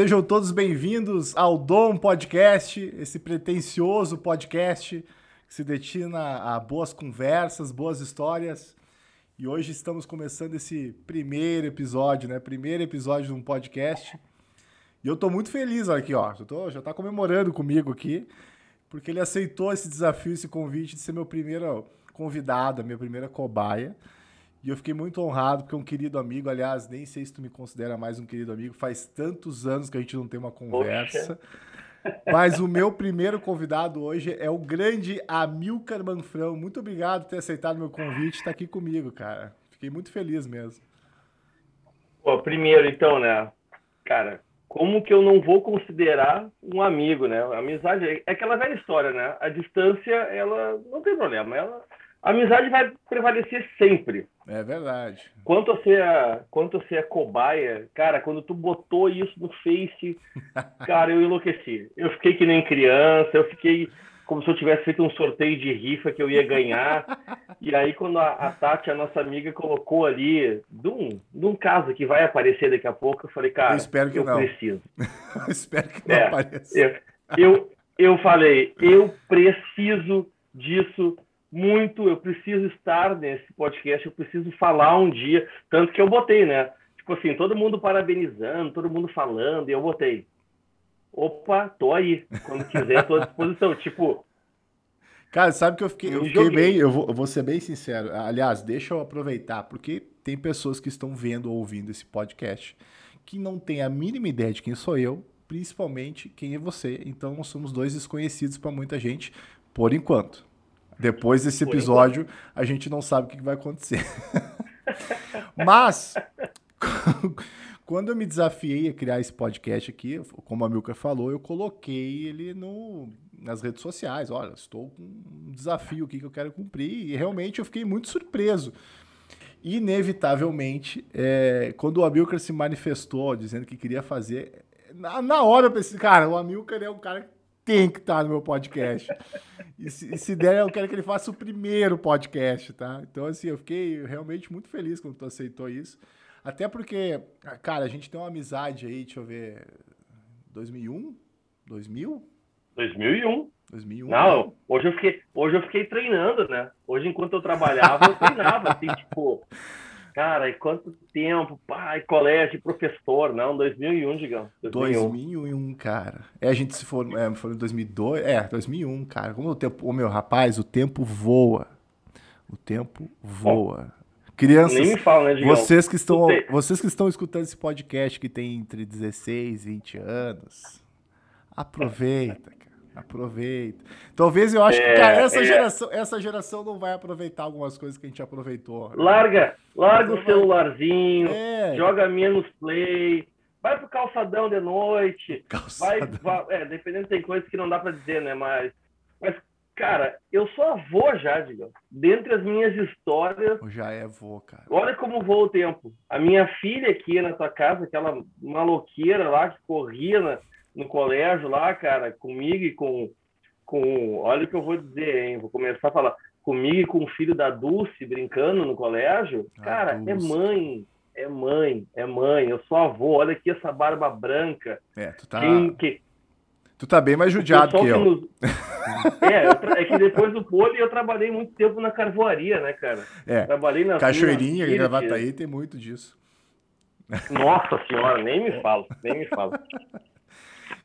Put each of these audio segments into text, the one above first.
Sejam todos bem-vindos ao Dom Podcast, esse pretensioso podcast que se destina a boas conversas, boas histórias. E hoje estamos começando esse primeiro episódio, né? Primeiro episódio de um podcast. E eu tô muito feliz, olha aqui, ó. Já, tô, já tá comemorando comigo aqui, porque ele aceitou esse desafio, esse convite de ser meu primeiro convidado, minha primeira cobaia. E eu fiquei muito honrado, porque um querido amigo, aliás, nem sei se tu me considera mais um querido amigo, faz tantos anos que a gente não tem uma conversa. Poxa. Mas o meu primeiro convidado hoje é o grande Amilcar Manfrão. Muito obrigado por ter aceitado meu convite, estar tá aqui comigo, cara. Fiquei muito feliz mesmo. Pô, primeiro, então, né, cara, como que eu não vou considerar um amigo, né? A amizade é aquela velha história, né? A distância, ela não tem problema, ela a amizade vai prevalecer sempre. É verdade. Quanto a ser a, quanto a ser a cobaia, cara, quando tu botou isso no Face, cara, eu enlouqueci. Eu fiquei que nem criança, eu fiquei como se eu tivesse feito um sorteio de rifa que eu ia ganhar. e aí, quando a, a Tati, a nossa amiga, colocou ali, de um, de um caso que vai aparecer daqui a pouco, eu falei, cara, eu, espero que eu não. preciso. eu espero que não é, apareça. Eu, eu, eu falei, eu preciso disso muito, eu preciso estar nesse podcast, eu preciso falar um dia, tanto que eu botei, né? Tipo assim, todo mundo parabenizando, todo mundo falando, e eu botei. Opa, tô aí. Quando quiser, tô à disposição. tipo. Cara, sabe que eu fiquei, eu fiquei bem, eu vou, eu vou ser bem sincero. Aliás, deixa eu aproveitar, porque tem pessoas que estão vendo ou ouvindo esse podcast que não tem a mínima ideia de quem sou eu, principalmente quem é você. Então, nós somos dois desconhecidos para muita gente, por enquanto. Depois desse episódio, a gente não sabe o que vai acontecer. Mas, quando eu me desafiei a criar esse podcast aqui, como a Milka falou, eu coloquei ele no, nas redes sociais. Olha, estou com um desafio aqui que eu quero cumprir. E realmente eu fiquei muito surpreso. Inevitavelmente, é, quando o Amilcar se manifestou dizendo que queria fazer, na, na hora eu pensei, cara, o Amilcar é um cara que tem que estar no meu podcast. E se, se, der, eu quero que ele faça o primeiro podcast, tá? Então, assim, eu fiquei realmente muito feliz quando tu aceitou isso. Até porque, cara, a gente tem uma amizade aí, deixa eu ver, 2001? 2000? 2001. 2001. Não, hoje eu fiquei, hoje eu fiquei treinando, né? Hoje, enquanto eu trabalhava, eu treinava, assim, tipo, Cara, e quanto tempo, pai, colégio, professor, não, 2001, digamos. 2001. 2001, cara. É, a gente se for, é, foi em 2002, é, 2001, cara. Como o tempo, o meu rapaz, o tempo voa. O tempo voa. Crianças, Nem me fala, né, Digão? vocês que estão, vocês que estão escutando esse podcast que tem entre 16 e 20 anos, aproveita, Aproveita. Talvez eu acho é, que, cara, essa, é... geração, essa geração não vai aproveitar algumas coisas que a gente aproveitou. Larga, larga o celularzinho, é. joga menos play, vai pro calçadão de noite. Calçadão. Vai, vai, é, dependendo, tem coisas que não dá para dizer, né? Mas, mas, cara, eu sou avô já, digamos. Dentre as minhas histórias. Eu já é avô, cara. Olha como voa o tempo. A minha filha aqui na tua casa, aquela maloqueira lá que corria na no colégio lá, cara, comigo e com, com. Olha o que eu vou dizer, hein? Vou começar a falar. Comigo e com o filho da Dulce brincando no colégio. Ah, cara, é mãe. É mãe, é mãe. Eu sou avô. Olha aqui essa barba branca. É, tu tá. Quem, que... Tu tá bem mais judiado que, que eu. Nos... é, tra... é que depois do pole eu trabalhei muito tempo na carvoaria, né, cara? É. Trabalhei na. Cachoeirinha, Gravataí tem muito disso. Nossa senhora, nem me fala, nem me fala.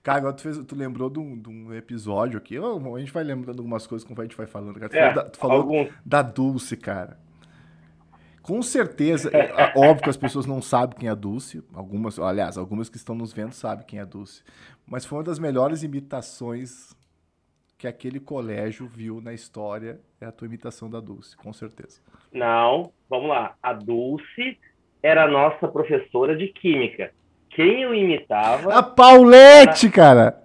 Cara, agora tu, fez, tu lembrou de um, de um episódio aqui. A gente vai lembrando algumas coisas como a gente vai falando. Cara. Tu é, falou, da, tu falou da Dulce, cara. Com certeza, é, óbvio que as pessoas não sabem quem é a Dulce. Algumas, aliás, algumas que estão nos vendo sabem quem é a Dulce. Mas foi uma das melhores imitações que aquele colégio viu na história. É a tua imitação da Dulce, com certeza. Não, vamos lá. A Dulce era a nossa professora de química quem eu imitava. A Paulette, cara!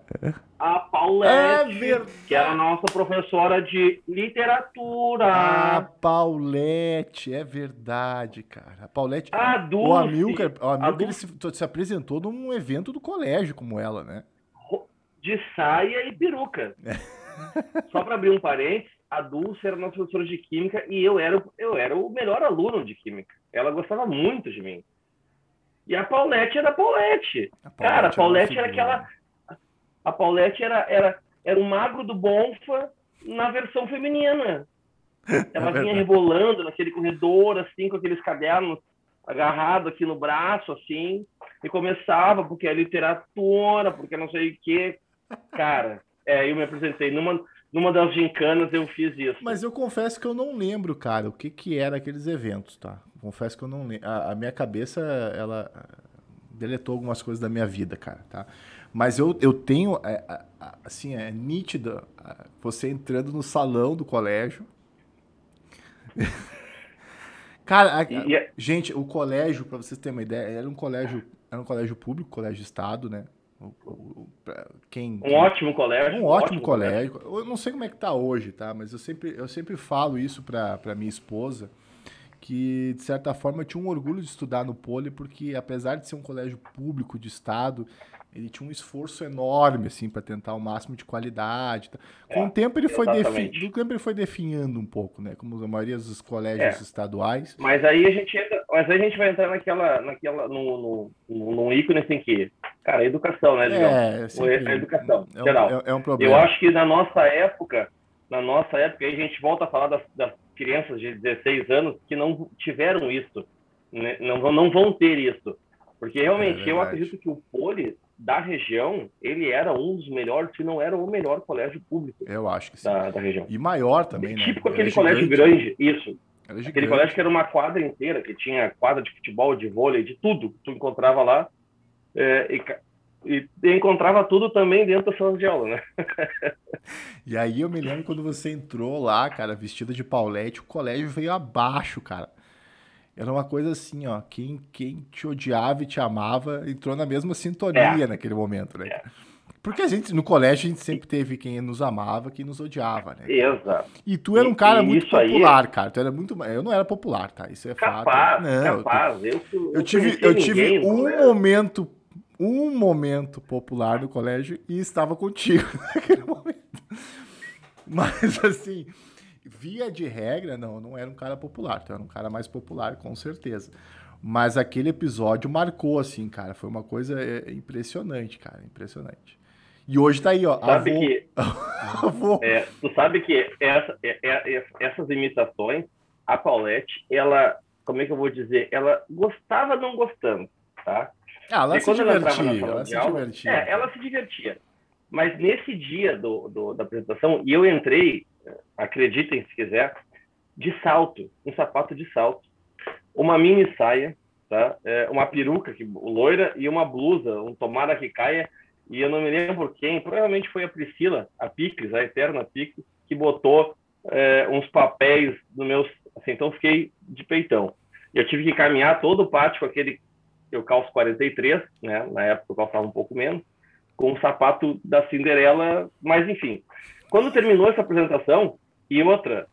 A Paulette, é que era a nossa professora de literatura. A Paulette, é verdade, cara. A Paulette. A Dulce, o Amilcar, o Amilcar ele se, se, apresentou num evento do colégio como ela, né? De saia e peruca. É. Só para abrir um parênteses, a Dulce era nossa professora de química e eu era, eu era o melhor aluno de química. Ela gostava muito de mim. E a Paulette era a Paulette. A Paulette Cara, a Paulette era, aquela. A Paulette era, era, era o magro do Bonfa na versão feminina. Ela é vinha rebolando naquele corredor, assim, com aqueles cadernos agarrados aqui no braço, assim, e começava, porque é literatura, porque não sei o quê. Cara, é, eu me apresentei numa, numa das gincanas, eu fiz isso. Mas eu confesso que eu não lembro, cara, o que que era aqueles eventos, tá? Confesso que eu não lembro. A, a minha cabeça, ela deletou algumas coisas da minha vida, cara, tá? Mas eu, eu tenho, é, assim, é nítido você entrando no salão do colégio. cara, a, é gente, o colégio, para vocês terem uma ideia, era um colégio, era um colégio público, colégio de estado, né? Quem, um ótimo colégio. Um, um ótimo, ótimo colégio. colégio. Eu não sei como é que tá hoje, tá? Mas eu sempre, eu sempre falo isso para minha esposa que, de certa forma, eu tinha um orgulho de estudar no Poli, porque apesar de ser um colégio público de Estado, ele tinha um esforço enorme, assim, para tentar o máximo de qualidade. Com é, o tempo ele foi defi... do tempo ele foi definhando um pouco, né? Como a maioria dos colégios é. estaduais. Mas aí a gente entra, mas aí a gente vai entrar naquela, naquela, no, no, no ícone assim que, cara, a educação, né, Legal? É, sempre... a educação, é um, geral. É, é, um problema. Eu acho que na nossa época, na nossa época, aí a gente volta a falar das, das crianças de 16 anos que não tiveram isso, né? não, não vão ter isso. Porque realmente é eu acredito que o Poli da região, ele era um dos melhores, se não era o melhor colégio público. Eu acho que sim. Da, da região. E maior também, né? Tipo aquele colégio grande, isso. Aquele colégio que era uma quadra inteira, que tinha quadra de futebol, de vôlei, de tudo que tu encontrava lá. É, e, e, encontrava tudo também dentro da sala de aula, né? e aí eu me lembro quando você entrou lá, cara, vestida de Paulette, o colégio veio abaixo, cara. Era uma coisa assim, ó. Quem, quem te odiava e te amava entrou na mesma sintonia é. naquele momento, né? É. Porque a gente, no colégio, a gente sempre teve quem nos amava, quem nos odiava, né? Exato. E tu era um cara e, muito popular, aí... cara. Tu era muito. Eu não era popular, tá? Isso é capaz, fato. Não, capaz. Eu, eu, eu tive, eu tive um momento, um momento popular no colégio e estava contigo naquele momento. Mas assim via de regra, não, não era um cara popular, então era um cara mais popular, com certeza. Mas aquele episódio marcou, assim, cara. Foi uma coisa é, impressionante, cara. Impressionante. E hoje tá aí, ó. Sabe avô... que. avô... É, tu sabe que essa, é, é, essas imitações, a Paulette, ela. Como é que eu vou dizer? Ela gostava não gostando, tá? Ah, ela se divertia. Ela, ela se aula, divertia. É, ela se divertia. Mas nesse dia do, do, da apresentação, e eu entrei acreditem se quiser, de salto, um sapato de salto, uma mini saia, tá? É, uma peruca que, loira e uma blusa, um tomara que caia, e eu não me lembro quem, provavelmente foi a Priscila, a Picles, a eterna Picles, que botou é, uns papéis no meus, assim, então fiquei de peitão. Eu tive que caminhar todo o pátio com aquele, eu calço 43, né? Na época eu calçava um pouco menos, com o sapato da Cinderela, mas enfim, quando terminou essa apresentação, e outra,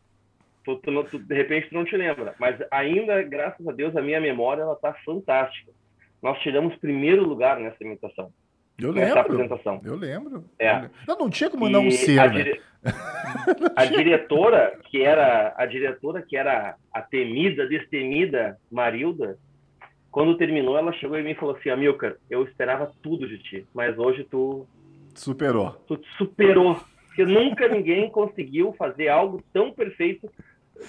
tu, tu, tu, de repente tu não te lembra, mas ainda, graças a Deus, a minha memória ela tá fantástica. Nós tiramos primeiro lugar nessa imitação. Eu lembro. apresentação. Eu lembro. É. Eu não tinha como não ser, a, né? dire... a diretora, que era a diretora que era a temida, destemida Marilda, quando terminou, ela chegou em mim e falou assim: Amilcar, eu esperava tudo de ti, mas hoje tu. Superou. Tu superou porque nunca ninguém conseguiu fazer algo tão perfeito,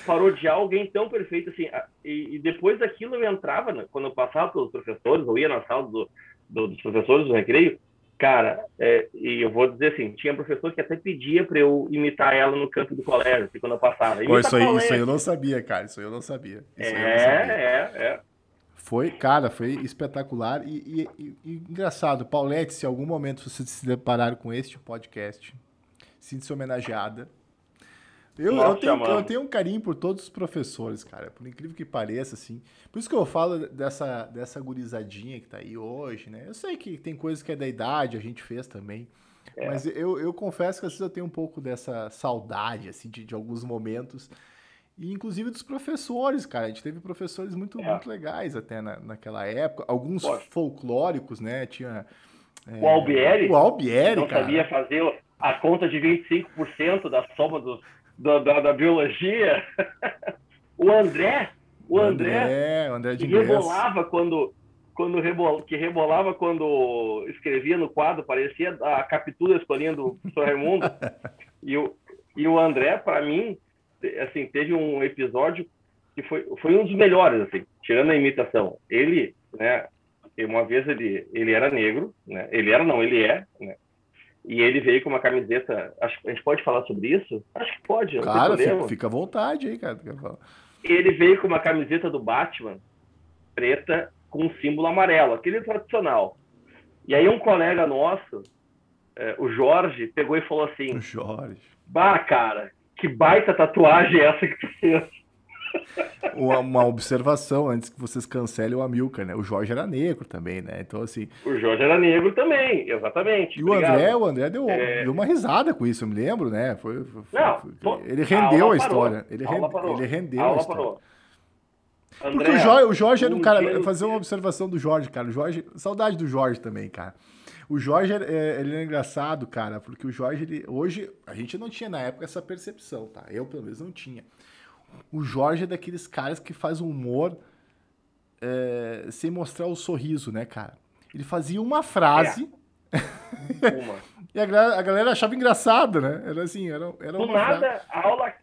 parodiar alguém tão perfeito assim. E, e depois daquilo eu entrava, né, quando eu passava pelos professores, ou ia na sala do, do, dos professores do recreio, cara, é, e eu vou dizer assim, tinha professor que até pedia para eu imitar ela no campo do colégio, assim, quando eu passava. Pô, isso, aí, isso aí eu não sabia, cara, isso aí eu não sabia. Isso é, sabia. é, é. Foi, cara, foi espetacular e, e, e, e engraçado. Paulette, se em algum momento vocês se depararam com este podcast, sinta-se homenageada. Eu, eu, tenho, eu, tenho, um carinho por todos os professores, cara. Por incrível que pareça, assim. Por isso que eu falo dessa, dessa gurizadinha que tá aí hoje, né? Eu sei que tem coisas que é da idade, a gente fez também. É. Mas eu, eu confesso que às vezes eu tenho um pouco dessa saudade, assim, de, de alguns momentos. E inclusive dos professores, cara. A gente teve professores muito, é. muito legais até na, naquela época. Alguns folclóricos, né? Tinha. É, o Albieri. O Albieri, não cara. sabia fazer a conta de 25% da soma do, do, da, da, biologia. o André, o, André, André, o André de rebolava quando, quando rebol, que rebolava quando escrevia no quadro, parecia a captura escolinha do professor Raimundo. e, o, e o André, para mim, assim, teve um episódio que foi, foi um dos melhores, assim, tirando a imitação. Ele, né, uma vez ele, ele era negro, né, ele era, não, ele é, né, e ele veio com uma camiseta. Acho, a gente pode falar sobre isso? Acho que pode. Cara, fica, fica à vontade aí, cara. Ele veio com uma camiseta do Batman preta com um símbolo amarelo, aquele tradicional. E aí um colega nosso, é, o Jorge, pegou e falou assim: o Jorge. Bah, cara, que baita tatuagem é essa que tu fez? Uma, uma, observação antes que vocês cancelem o Amilcar, né? O Jorge era negro também, né? Então, assim. O Jorge era negro também, exatamente. E o André, o André deu, é... deu uma risada com isso, eu me lembro, né? Foi, foi, Não, foi, ele rendeu a, a história. Ele, rend, ele rendeu a, a história. Parou. André, Porque o Jorge, o Jorge era um cara. Fazer uma observação do Jorge, cara. O Jorge. Saudade do Jorge também, cara. O Jorge, é, ele é engraçado, cara, porque o Jorge, ele, hoje, a gente não tinha na época essa percepção, tá? Eu, pelo menos, não tinha. O Jorge é daqueles caras que faz um humor é, sem mostrar o sorriso, né, cara? Ele fazia uma frase. É. Uma. e a galera, a galera, achava engraçado, né? Era assim, era, era Do nada, a aula,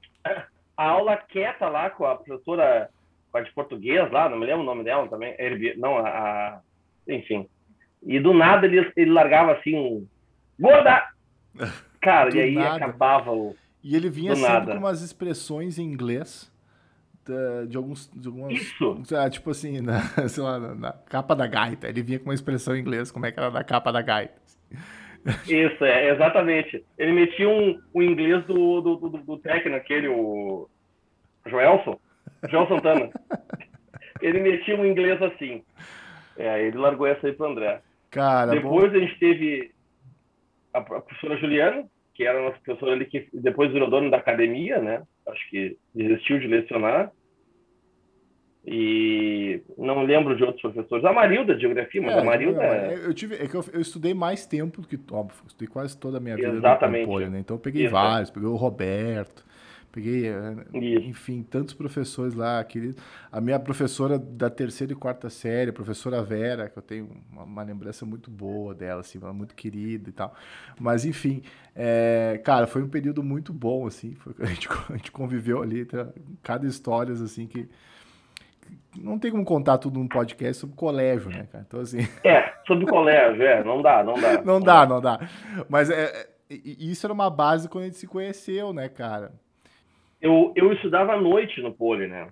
a aula quieta lá com a professora com a de português lá, não me lembro o nome dela também. Não, a, a, Enfim. E do nada ele, ele largava assim um. Gorda! Cara, e aí nada. acabava o. E ele vinha sempre nada. com umas expressões em inglês de, alguns. De algumas, Isso! Ah, tipo assim, na, sei lá, na, na, capa da gaita. Ele vinha com uma expressão em inglês, como é que era na capa da gaita. Isso, é, exatamente. Ele metia um, o inglês do, do, do, do técnico, aquele, o Joelson, João Santana. Ele metia um inglês assim. É, ele largou essa aí pro André. Cara, Depois bom. a gente teve a professora Juliana, que era a nossa professora ali, que depois virou dono da academia, né? Acho que desistiu de lecionar. E não lembro de outros professores. A Marilda de Geografia, mas é, a Marilda... É, eu, tive, é que eu, eu, estudei mais tempo do que... Óbvio, estudei quase toda a minha vida Exatamente. no Compolho, né? Então eu peguei vários. Peguei o Roberto, peguei, eh, enfim, tantos professores lá. Aquele, a minha professora da terceira e quarta série, a professora Vera, que eu tenho uma, uma lembrança muito boa dela, assim, ela é muito querida e tal. Mas, enfim, é, cara, foi um período muito bom, assim, foi, a, gente, a gente conviveu ali, tá, cada história, assim, que não tem como contar tudo num podcast sobre colégio, né, cara? Então, assim... É, sobre colégio, é, não dá, não dá. não dá, não dá. Mas é, é isso era uma base quando a gente se conheceu, né, cara? Eu, eu estudava à noite no Poli, né?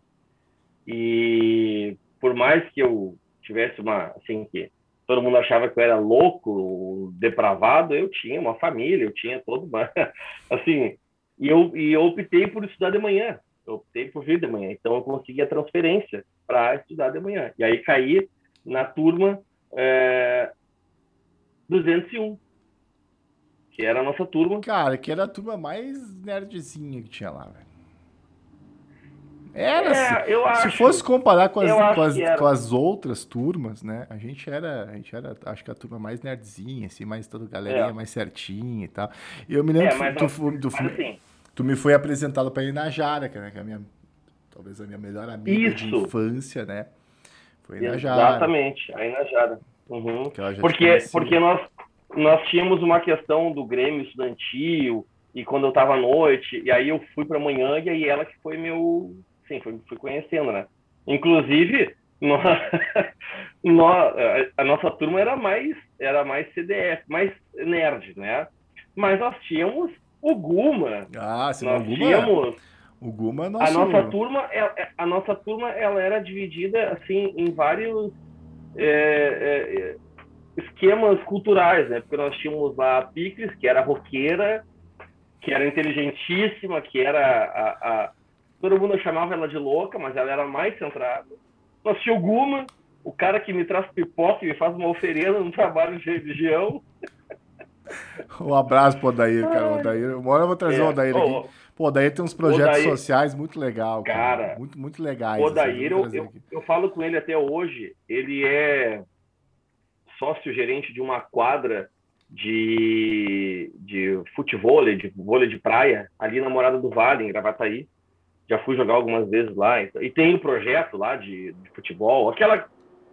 E por mais que eu tivesse uma, assim, que todo mundo achava que eu era louco, depravado, eu tinha uma família, eu tinha todo uma, assim, e eu, e eu optei por estudar de manhã, eu optei por vir de manhã, então eu consegui a transferência para estudar de manhã, e aí caí na turma é, 201, que era a nossa turma. Cara, que era a turma mais nerdzinha que tinha lá, velho. Era, é, se, se fosse comparar com as, com as, com, as, outras turmas, né? A gente era, a gente era, acho que a turma mais nerdzinha, assim, mais toda galerinha é. mais certinha e tal. E eu me lembro é, que tu, tu, tu, assim, tu, me foi apresentado para Inajara, que, né, que é a minha, talvez a minha melhor amiga Isso. de infância, né? Foi Inajara. Exatamente, a Inajara. Uhum. Porque, porque nós, nós tínhamos uma questão do Grêmio estudantil, e quando eu estava à noite, e aí eu fui para manhã, e aí ela que foi meu sim, fui, fui conhecendo, né? Inclusive, nós, nós, a nossa turma era mais, era mais CDF, mais nerd, né? Mas nós tínhamos o Guma. Ah, sim, nós o Guma. Tínhamos, o Guma é nosso... A nossa turma, é, é, a nossa turma, ela era dividida assim em vários é, é, esquemas culturais, né? Porque nós tínhamos lá a Picles, que era roqueira, que era inteligentíssima, que era a, a Todo mundo chamava ela de louca, mas ela era mais centrada. Nós tinha o Guma, o cara que me traz pipoca e me faz uma oferenda no trabalho de religião. Um abraço pro Odair, cara. O Odair, uma hora eu vou trazer é, o Odair aqui. Pô, o Odair tem uns projetos Odair, sociais muito legal, cara. cara. Muito, muito legais. O assim, Odair, assim, eu, eu, eu, falo com ele até hoje. Ele é sócio-gerente de uma quadra de, de futebol, de vôlei de praia, ali na Morada do Vale, em Gravataí já fui jogar algumas vezes lá. E tem o um projeto lá de, de, futebol, aquela,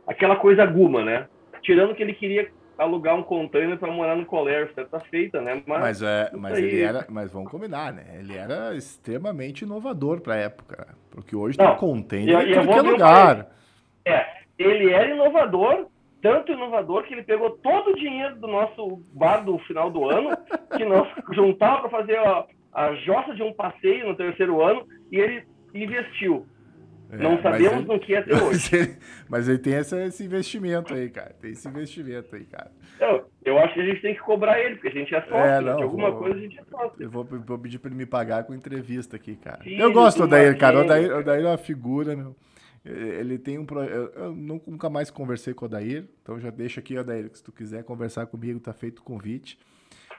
aquela coisa guma, né? Tirando que ele queria alugar um container para morar no colégio, certa feita, né? Mas, mas, é, mas ele era, mas vamos combinar, né? Ele era extremamente inovador para a época, porque hoje Não, tem container em qualquer lugar. É, ele era inovador, tanto inovador que ele pegou todo o dinheiro do nosso bar do final do ano, que nós juntava para fazer a, a jossa de um passeio no terceiro ano, e ele investiu. É, não sabemos ele, no que é ter hoje. Mas ele, tem essa, esse investimento aí, cara. Tem esse investimento aí, cara. Eu, eu acho que a gente tem que cobrar ele, porque a gente é sócio. É, né? não, de alguma vou, coisa a gente é sócio. Eu vou, vou, pedir para ele me pagar com entrevista aqui, cara. Filho eu gosto do Odair, cara. O Odair, Odair é uma figura, meu. Ele tem um. Eu nunca mais conversei com o Odair, então já deixa aqui, Odair, que se tu quiser conversar comigo, tá feito o convite.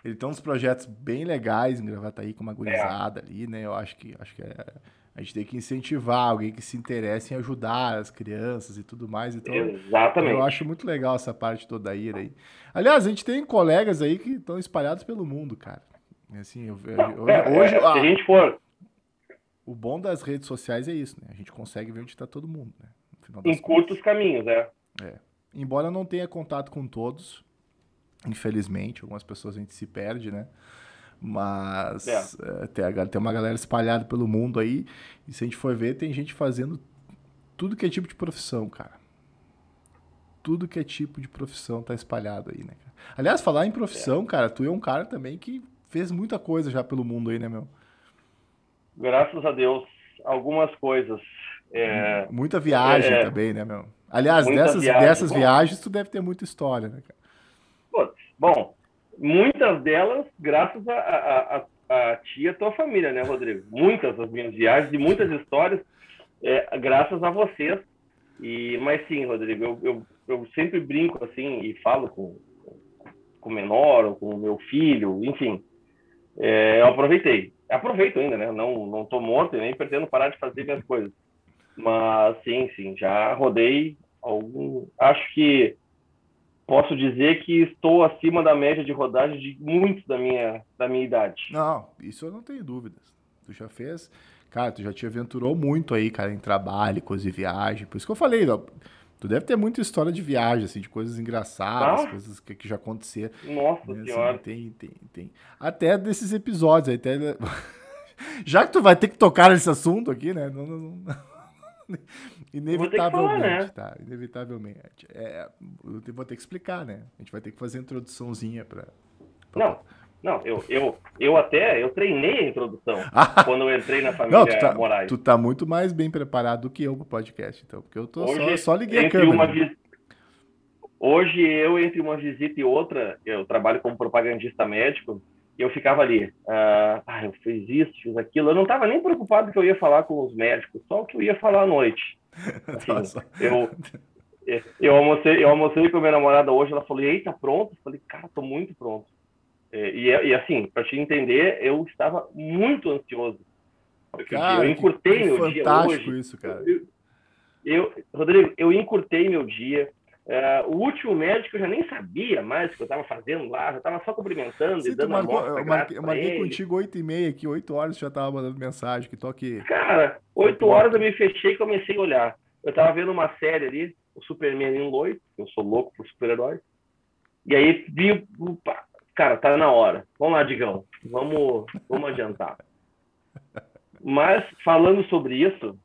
Ele tem uns projetos bem legais em Gravataí, com uma gurizada é. ali, né? Eu acho que, acho que é, a gente tem que incentivar alguém que se interesse em ajudar as crianças e tudo mais. Então, Exatamente. eu acho muito legal essa parte toda aí. aí. Aliás, a gente tem colegas aí que estão espalhados pelo mundo, cara. Assim, eu, Não, hoje, é, hoje, se a gente for o bom das redes sociais é isso, né? A gente consegue ver onde está todo mundo, né? em curtos caminhos, né? É. Embora eu não tenha contato com todos, infelizmente, algumas pessoas a gente se perde, né? Mas é. Tem, tem uma galera espalhada pelo mundo aí, e se a gente for ver, tem gente fazendo tudo que é tipo de profissão, cara. Tudo que é tipo de profissão tá espalhado aí, né? Aliás, falar em profissão, é. cara, tu é um cara também que fez muita coisa já pelo mundo aí, né, meu? graças a Deus, algumas coisas. É, Muita viagem é, também, né, meu? Aliás, dessas, viagem. dessas bom, viagens tu deve ter muita história, né, cara? Bom, muitas delas graças a, a, a, a tia tua família, né, Rodrigo? Muitas das minhas viagens e muitas histórias é, graças a vocês. E, mas sim, Rodrigo, eu, eu, eu sempre brinco assim e falo com, com o menor ou com o meu filho, enfim. É, eu aproveitei aproveito ainda, né? Não, não tô morto e nem pretendo parar de fazer minhas coisas. Mas sim, sim, já rodei algum. Acho que posso dizer que estou acima da média de rodagem de muitos da minha, da minha idade. Não, isso eu não tenho dúvidas. Tu já fez. Cara, tu já te aventurou muito aí, cara, em trabalho, coisa de viagem. Por isso que eu falei, ó, Tu deve ter muita história de viagem, assim, de coisas engraçadas, ah? coisas que, que, já aconteceram. Nossa né, senhora. Assim, tem, tem, tem. Até desses episódios aí. Até... já que tu vai ter que tocar nesse assunto aqui, né? Não, não, não... Inevitavelmente, falar, né? tá? Inevitavelmente. É, eu vou ter que explicar, né? A gente vai ter que fazer introduçãozinha para. Não, não, eu, eu, eu até eu treinei a introdução quando eu entrei na família Não, tu tá, Moraes. Tu tá muito mais bem preparado do que eu pro podcast, então, porque eu tô Hoje, só, só liguei a câmera. Uma, Hoje eu, entre uma visita e outra, eu trabalho como propagandista médico, eu ficava ali, uh, ah, eu fiz isso, fiz aquilo. Eu não estava nem preocupado que eu ia falar com os médicos, só o que eu ia falar à noite. Assim, eu, eu, almocei, eu almocei com a minha namorada hoje, ela falou, eita, pronto? Eu falei, cara, tô muito pronto. É, e, e assim, para te entender, eu estava muito ansioso. Porque cara, eu encurtei que, meu dia hoje. isso, cara. Eu, eu, Rodrigo, eu encurtei meu dia. Uh, o último médico eu já nem sabia mais o que eu estava fazendo lá, já estava só cumprimentando Sim, e dando marcou, Eu marquei, eu marquei contigo 8 e meia aqui, 8 horas já estava mandando mensagem, que tô aqui. Cara, 8 horas eu me fechei e comecei a olhar. Eu estava vendo uma série ali, o Superman em Loito, eu sou louco por super-heróis. E aí vi, cara, tá na hora. Vamos lá, Digão. Vamos, vamos adiantar. Mas, falando sobre isso,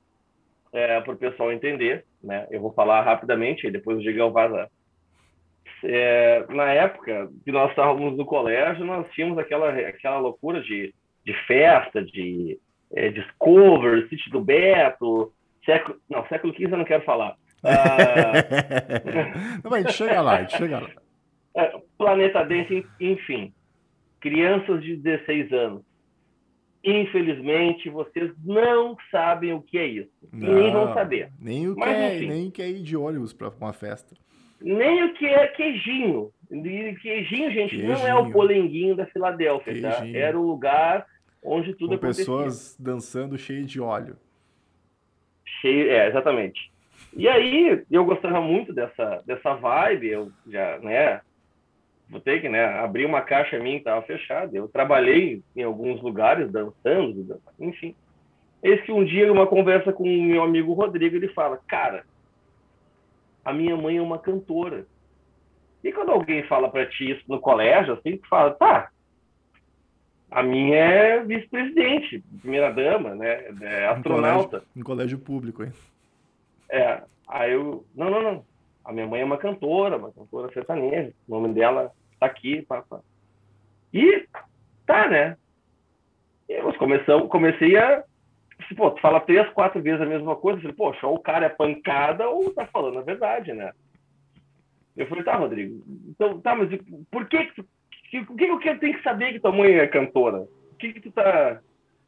é, para o pessoal entender, né? Eu vou falar rapidamente, e depois o Digão vaza. É, na época que nós estávamos no colégio, nós tínhamos aquela, aquela loucura de, de festa, de é, Discover, Sítio do Beto, século... Não, século XV eu não quero falar. Ah... não, mas chega lá, chega lá. É, Planeta Dance, enfim. Crianças de 16 anos. Infelizmente, vocês não sabem o que é isso. Não, nem vão saber. Nem o que, Mas, é, nem que é ir de ônibus para uma festa. Nem o que é queijinho. Queijinho, gente, queijinho. não é o polenguinho da Filadélfia, tá? Era o lugar onde tudo Com acontecia. pessoas dançando cheio de óleo. Cheio, é, exatamente. E aí, eu gostava muito dessa, dessa vibe, eu já, né, vou ter que né, abrir uma caixa minha que estava fechada. Eu trabalhei em alguns lugares dançando, enfim. Eis que um dia, uma conversa com o meu amigo Rodrigo, ele fala: Cara, a minha mãe é uma cantora. E quando alguém fala para ti isso no colégio, assim, tu fala, tá, a minha é vice-presidente, primeira-dama, né? É astronauta. Em colégio, em colégio público, hein? É. Aí eu, não, não, não. A minha mãe é uma cantora, uma cantora sertaneja. O nome dela tá aqui. E tá, né? E nós começamos, comecei a. Pô, tu fala três, quatro vezes a mesma coisa. Eu falei, poxa, ou o cara é pancada ou tá falando a verdade, né? Eu falei, tá, Rodrigo. Então, tá, mas por que que que, que eu tenho que saber que tua mãe é cantora? O que, que tu tá.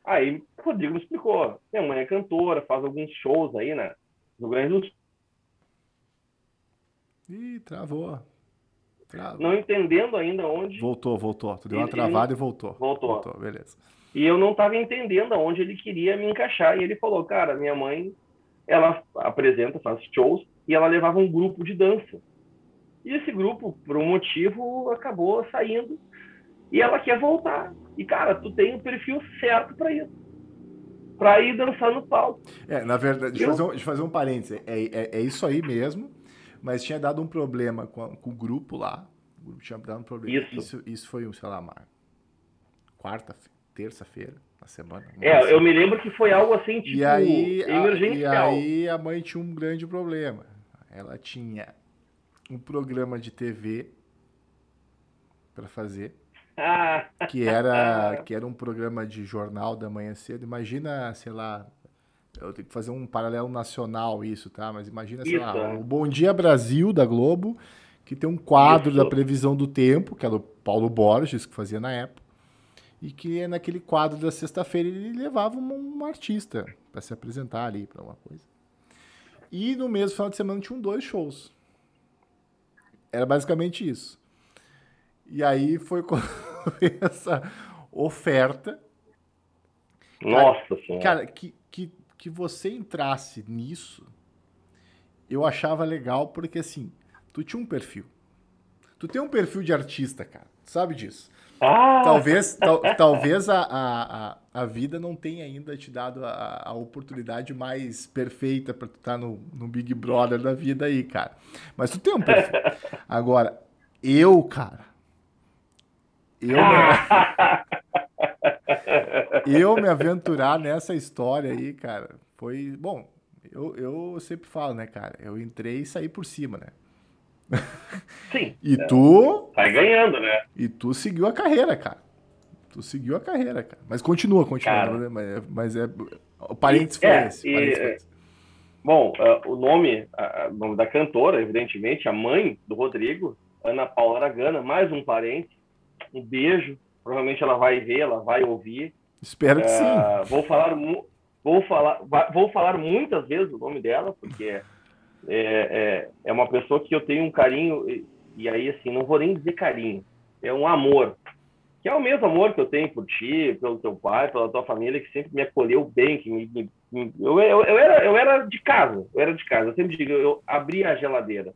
Aí o Rodrigo me explicou. Minha mãe é cantora, faz alguns shows aí, né? No Grande do. Ih, travou. travou. Não entendendo ainda onde. Voltou, voltou. Tu deu uma travada e voltou. Voltou. Voltou, beleza. E eu não estava entendendo aonde ele queria me encaixar. E ele falou, cara, minha mãe, ela apresenta, faz shows, e ela levava um grupo de dança. E esse grupo, por um motivo, acabou saindo e ela quer voltar. E, cara, tu tem o perfil certo para isso. Para ir dançar no palco. É, na verdade, deixa eu fazer um, deixa eu fazer um parênteses. É, é, é, isso aí mesmo, mas tinha dado um problema com, com o grupo lá. O grupo tinha dado um problema. Isso. Isso, isso foi, sei lá, uma quarta, terça-feira, na semana. É, eu me lembro que foi algo assim, tipo, e aí, emergencial. A, e aí a mãe tinha um grande problema. Ela tinha um programa de TV para fazer. Ah. Que era, que era um programa de jornal da manhã cedo. Imagina, sei lá, eu tenho que fazer um paralelo nacional isso, tá? Mas imagina, sei isso. lá, o Bom Dia Brasil da Globo, que tem um quadro isso. da previsão do tempo, que era o Paulo Borges que fazia na época. E que naquele quadro da sexta-feira ele levava um, um artista para se apresentar ali para uma coisa. E no mesmo final de semana tinham dois shows. Era basicamente isso. E aí foi com essa oferta. Nossa Senhora. Cara, que, que, você entrasse nisso, eu achava legal porque assim, tu tinha um perfil. Tu tem um perfil de artista, cara. Tu sabe disso. Ah! Talvez, tal, talvez a, a, a, vida não tenha ainda te dado a, a oportunidade mais perfeita para tu estar tá no, no Big Brother da vida aí, cara. Mas tu tem um perfil. Agora, eu, cara, eu me, eu me aventurar nessa história aí, cara, foi. Bom, eu, eu sempre falo, né, cara? Eu entrei e saí por cima, né? Sim. E é, tu. Vai ganhando, né? E tu seguiu a carreira, cara. Tu seguiu a carreira, cara. Mas continua, continua. Cara, né? mas, é, mas é. O parênteses foi é, esse. E, foi esse. Bom, uh, o nome, uh, nome da cantora, evidentemente, a mãe do Rodrigo, Ana Paula Aragana, mais um parente. Um beijo. Provavelmente ela vai ver, ela vai ouvir. Espero que uh, sim. Vou falar, vou falar, vou falar muitas vezes o nome dela, porque é, é, é uma pessoa que eu tenho um carinho, e, e, aí, assim, não vou nem dizer carinho, é um amor, que é o mesmo amor que eu tenho por ti, pelo teu pai, pela tua família, que sempre me acolheu bem, que me, me, me eu, eu, eu, era, eu era de casa, eu era de casa, eu sempre digo, eu abri a geladeira.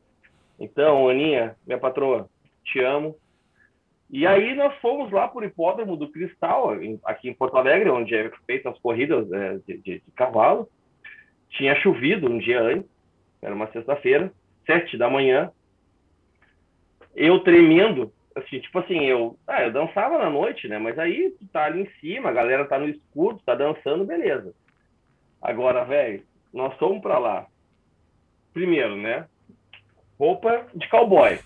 Então, Aninha, minha patroa, te amo. E aí nós fomos lá por hipódromo do Cristal, aqui em Porto Alegre, onde é feita as corridas é, de, de, de cavalo. Tinha chovido um dia antes, era uma sexta-feira, sete da manhã, eu tremendo, assim, tipo assim, eu, ah, eu dançava na noite, né? Mas aí tu tá ali em cima, a galera tá no escuro, tá dançando, beleza. Agora, velho, nós fomos para lá. Primeiro, né? Roupa de cowboy.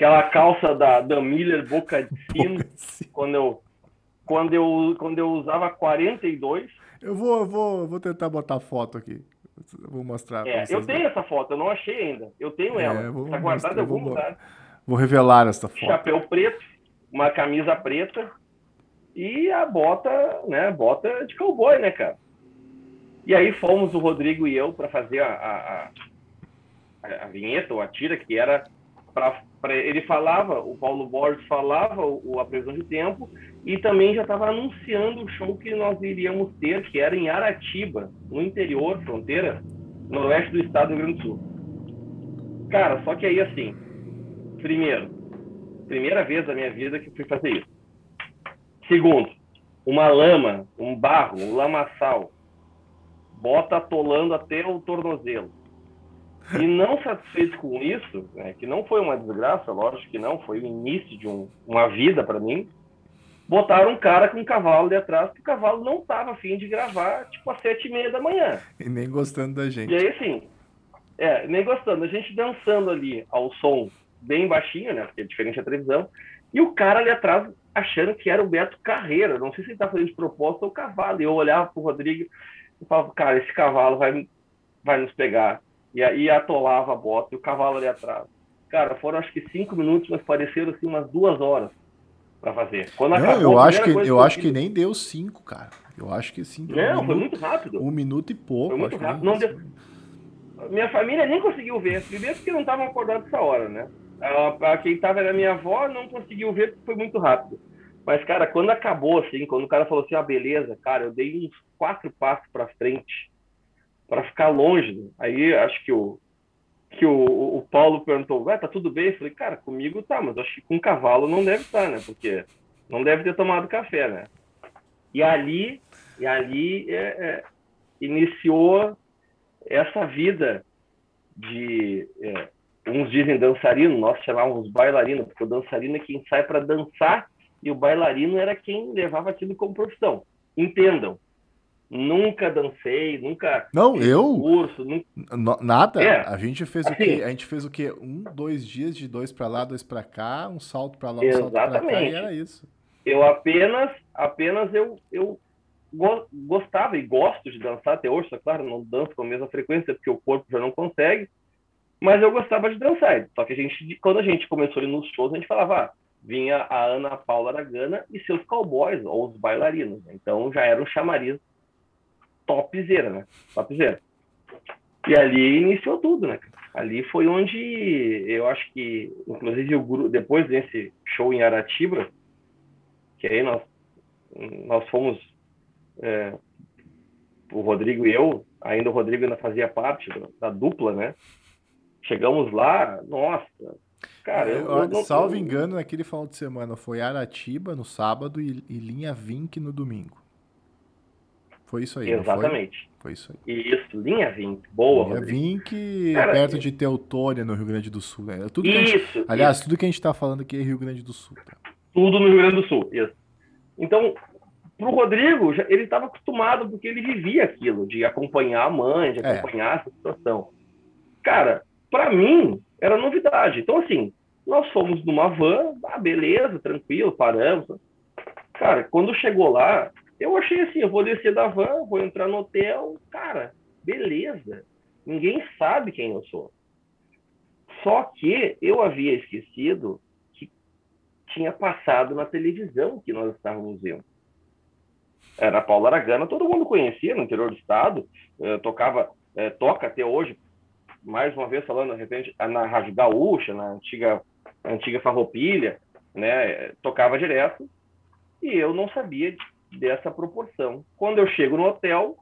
Aquela calça da Dan Miller boca de sino, quando eu quando eu quando eu usava 42. Eu vou eu vou vou tentar botar foto aqui. Vou mostrar. É, eu tenho essa foto, eu não achei ainda. Eu tenho é, ela. Está guardada em algum vou, lugar. Vou revelar essa foto. Chapéu preto, uma camisa preta e a bota, né? Bota de cowboy, né, cara? E aí fomos o Rodrigo e eu para fazer a, a, a, a, vinheta ou a tira, que era para ele falava, o Paulo Borges falava o, a previsão de tempo e também já estava anunciando o show que nós iríamos ter, que era em Aratiba, no interior, fronteira, noroeste do estado do Rio Grande do Sul. Cara, só que aí assim, primeiro, primeira vez da minha vida que fui fazer isso. Segundo, uma lama, um barro, um lamaçal, bota atolando até o tornozelo. E não satisfeito com isso, né, que não foi uma desgraça, lógico que não, foi o início de um, uma vida para mim, botaram um cara com um cavalo de atrás, que o cavalo não estava afim de gravar, tipo, às sete e meia da manhã. E nem gostando da gente. E aí, assim, é, nem gostando. A gente dançando ali ao som bem baixinho, né, porque é diferente da televisão, e o cara ali atrás achando que era o Beto Carreira. Não sei se ele tá fazendo de propósito ou cavalo. E eu olhava pro Rodrigo e falava, cara, esse cavalo vai, vai nos pegar. E aí atolava a bota e o cavalo ali atrás. Cara, foram acho que cinco minutos, mas pareceram assim umas duas horas para fazer. Quando Não, acabou, eu acho que eu acho que nem deu cinco, cara. Eu acho que sim. Não, um foi muito rápido. Um minuto e pouco. Foi muito rápido. Não deu... Minha família nem conseguiu ver. Primeiro porque não estavam acordados essa hora, né? A, a quem estava era minha avó, não conseguiu ver porque foi muito rápido. Mas, cara, quando acabou, assim, quando o cara falou assim, ah, beleza, cara, eu dei uns quatro passos para frente para ficar longe. Aí acho que o, que o, o Paulo perguntou, vai, tá tudo bem? Eu falei, cara, comigo tá, mas acho que com cavalo não deve estar, tá, né? Porque não deve ter tomado café, né? E ali, e ali é, é, iniciou essa vida de é, uns dizem dançarino, nós chamávamos bailarino, porque o dançarino é quem sai para dançar e o bailarino era quem levava aquilo como profissão. Entendam, nunca dancei, nunca não eu curso, nunca... nada. É. A gente fez assim, o quê? A gente fez o quê? Um, dois dias de dois para lá, dois para cá, um salto para lá, um Exatamente. salto para cá e era isso. Eu apenas, apenas eu, eu gostava e gosto de dançar até hoje, só claro, não danço com a mesma frequência porque o corpo já não consegue, mas eu gostava de dançar. Só que a gente, quando a gente começou a nos shows, a gente falava, ah, vinha a Ana Paula Aragana e seus cowboys, ou os bailarinos. Então já era um chamariz topzera, né? Topzera. E ali iniciou tudo, né? Ali foi onde eu acho que, inclusive, o grupo, depois desse show em Aratiba, que aí nós, nós fomos, é, o Rodrigo e eu, ainda o Rodrigo ainda fazia parte da dupla, né? Chegamos lá, nossa, cara. Eu, eu, não, salvo engano, naquele final de semana foi Aratiba no sábado e, e linha Vink no domingo. Foi isso aí. Exatamente. Foi? foi? isso aí. Isso, linha Vink, boa. Linha Vink, perto de Teutônia, no Rio Grande do Sul. Né? Tudo isso, gente, aliás, isso. tudo que a gente está falando aqui é Rio Grande do Sul. Tá? Tudo no Rio Grande do Sul, isso. Então, pro Rodrigo, ele estava acostumado porque ele vivia aquilo, de acompanhar a mãe, de é. acompanhar é. essa situação. Cara, para mim, era novidade. Então, assim, nós fomos numa van, ah, beleza, tranquilo, paramos. Cara, quando chegou lá, eu achei assim, eu vou descer da van, vou entrar no hotel, cara, beleza. Ninguém sabe quem eu sou. Só que eu havia esquecido que tinha passado na televisão que nós estávamos vendo. Era a Paula Aragana, todo mundo conhecia no interior do estado, eh, tocava, eh, toca até hoje mais uma vez falando, de repente, na Rádio Gaúcha, na antiga, antiga Farroupilha, né, tocava direto, e eu não sabia dessa proporção. Quando eu chego no hotel,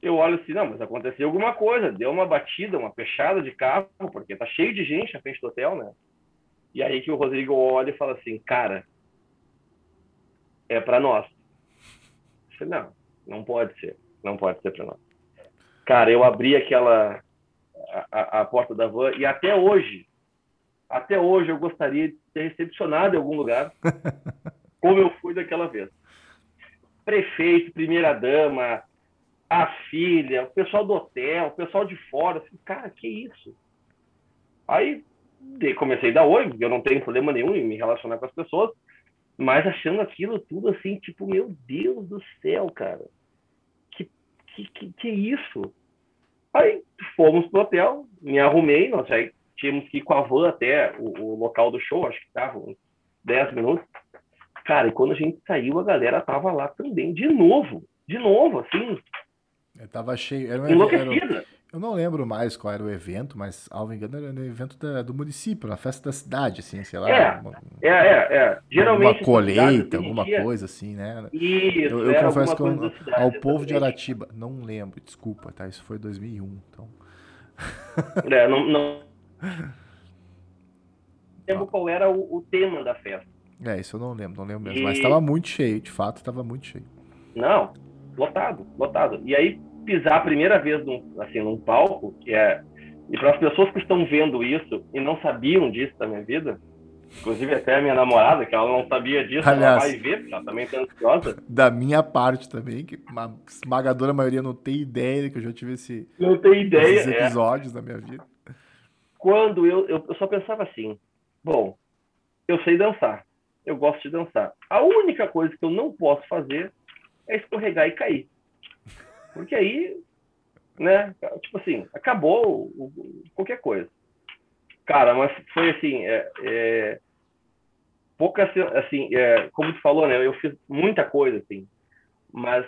eu olho assim, não, mas aconteceu alguma coisa, deu uma batida, uma fechada de carro, porque tá cheio de gente na frente do hotel, né? E aí que o Rodrigo olha e fala assim, cara, é para nós. Eu falei, não, não pode ser, não pode ser para nós. Cara, eu abri aquela a, a, porta da van e até hoje, até hoje eu gostaria de ser recepcionado em algum lugar, como eu fui daquela vez. Prefeito, primeira dama, a filha, o pessoal do hotel, o pessoal de fora, assim, cara, que isso? Aí comecei a dar oi, eu não tenho problema nenhum em me relacionar com as pessoas, mas achando aquilo tudo assim, tipo, meu Deus do céu, cara. Que que, que, que isso? Aí fomos pro hotel, me arrumei, nós aí tínhamos que ir com a van até o, o local do show, acho que estava uns 10 minutos. Cara, e quando a gente saiu, a galera tava lá também, de novo, de novo, assim. Eu tava cheio. Era um, enlouquecida. Era, eu não lembro mais qual era o evento, mas, ao engano, era um evento da, do município, na festa da cidade, assim, sei lá. É, uma, é, é, é. Geralmente. Uma colheita, alguma coisa assim, né? Isso, eu, eu confesso que eu, cidade, ao povo de Aratiba, não lembro, desculpa, tá? Isso foi 2001, então. É, não. não... lembro qual era o, o, tema da festa. É, isso eu não lembro, não lembro mesmo. E... Mas estava muito cheio, de fato, estava muito cheio. Não, lotado, lotado. E aí pisar a primeira vez num, assim, num palco, que é, E para as pessoas que estão vendo isso e não sabiam disso da minha vida, inclusive até a minha namorada, que ela não sabia disso, Aliás, ela vai ver, porque ela também está ansiosa. Da minha parte também, que uma esmagadora maioria não tem ideia que eu já tive esse, não tem ideia, esses é. episódios é. minha vida. Quando eu, eu, eu só pensava assim, bom, eu sei dançar, eu gosto de dançar. A única coisa que eu não posso fazer é escorregar e cair. Porque aí né? Tipo assim, acabou qualquer coisa. Cara, mas foi assim, é, é, pouca, assim, é, como tu falou, né? Eu fiz muita coisa, assim, mas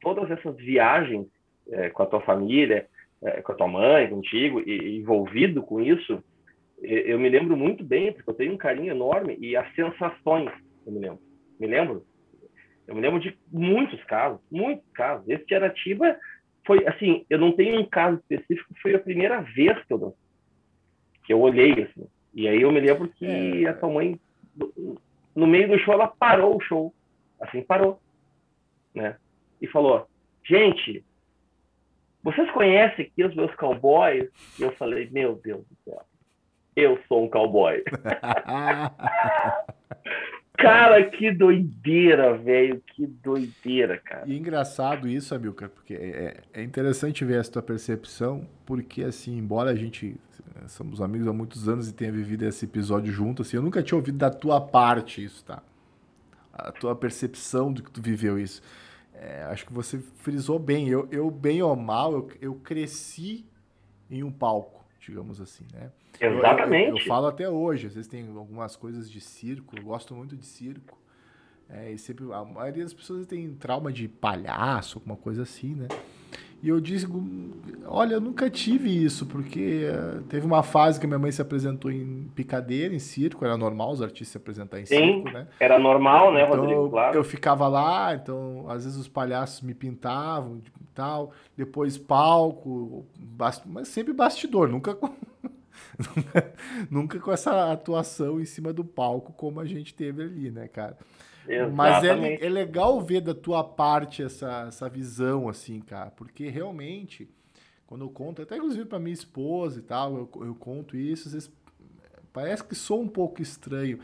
todas essas viagens é, com a tua família, é, com a tua mãe, contigo, e, envolvido com isso, eu me lembro muito bem, porque eu tenho um carinho enorme, e as sensações, eu me lembro. Me lembro? Eu me lembro de muitos casos, muitos casos. Esse de Aratiba foi assim, eu não tenho um caso específico, foi a primeira vez que eu que eu olhei assim. E aí eu me lembro que é. a tua mãe no meio do show ela parou o show, assim, parou, né? E falou: "Gente, vocês conhecem aqui os meus cowboys?" E eu falei: "Meu Deus do céu. Eu sou um cowboy." Cara, que doideira, velho. Que doideira, cara. E engraçado isso, Amilcar, porque é, é, é interessante ver essa tua percepção, porque assim, embora a gente somos amigos há muitos anos e tenha vivido esse episódio junto, assim, eu nunca tinha ouvido da tua parte isso, tá? A tua percepção do que tu viveu isso. É, acho que você frisou bem. Eu, eu bem ou mal, eu, eu cresci em um palco, digamos assim, né? Exatamente. Eu, eu, eu, falo até hoje, às vezes tem algumas coisas de circo, eu gosto muito de circo. É, e sempre, a maioria das pessoas tem trauma de palhaço, alguma coisa assim, né? E eu digo, olha, eu nunca tive isso, porque uh, teve uma fase que minha mãe se apresentou em picadeira, em circo, era normal os artistas se apresentar em Sim, circo, né? Era normal, né, então, Rodrigo? Claro. Eu ficava lá, então às vezes os palhaços me pintavam e tal, depois palco, mas sempre bastidor, nunca nunca, nunca com essa atuação em cima do palco como a gente teve ali, né, cara? Exatamente. Mas é, é legal ver da tua parte essa, essa visão, assim, cara, porque realmente, quando eu conto, até inclusive para minha esposa e tal, eu, eu conto isso, às vezes parece que sou um pouco estranho,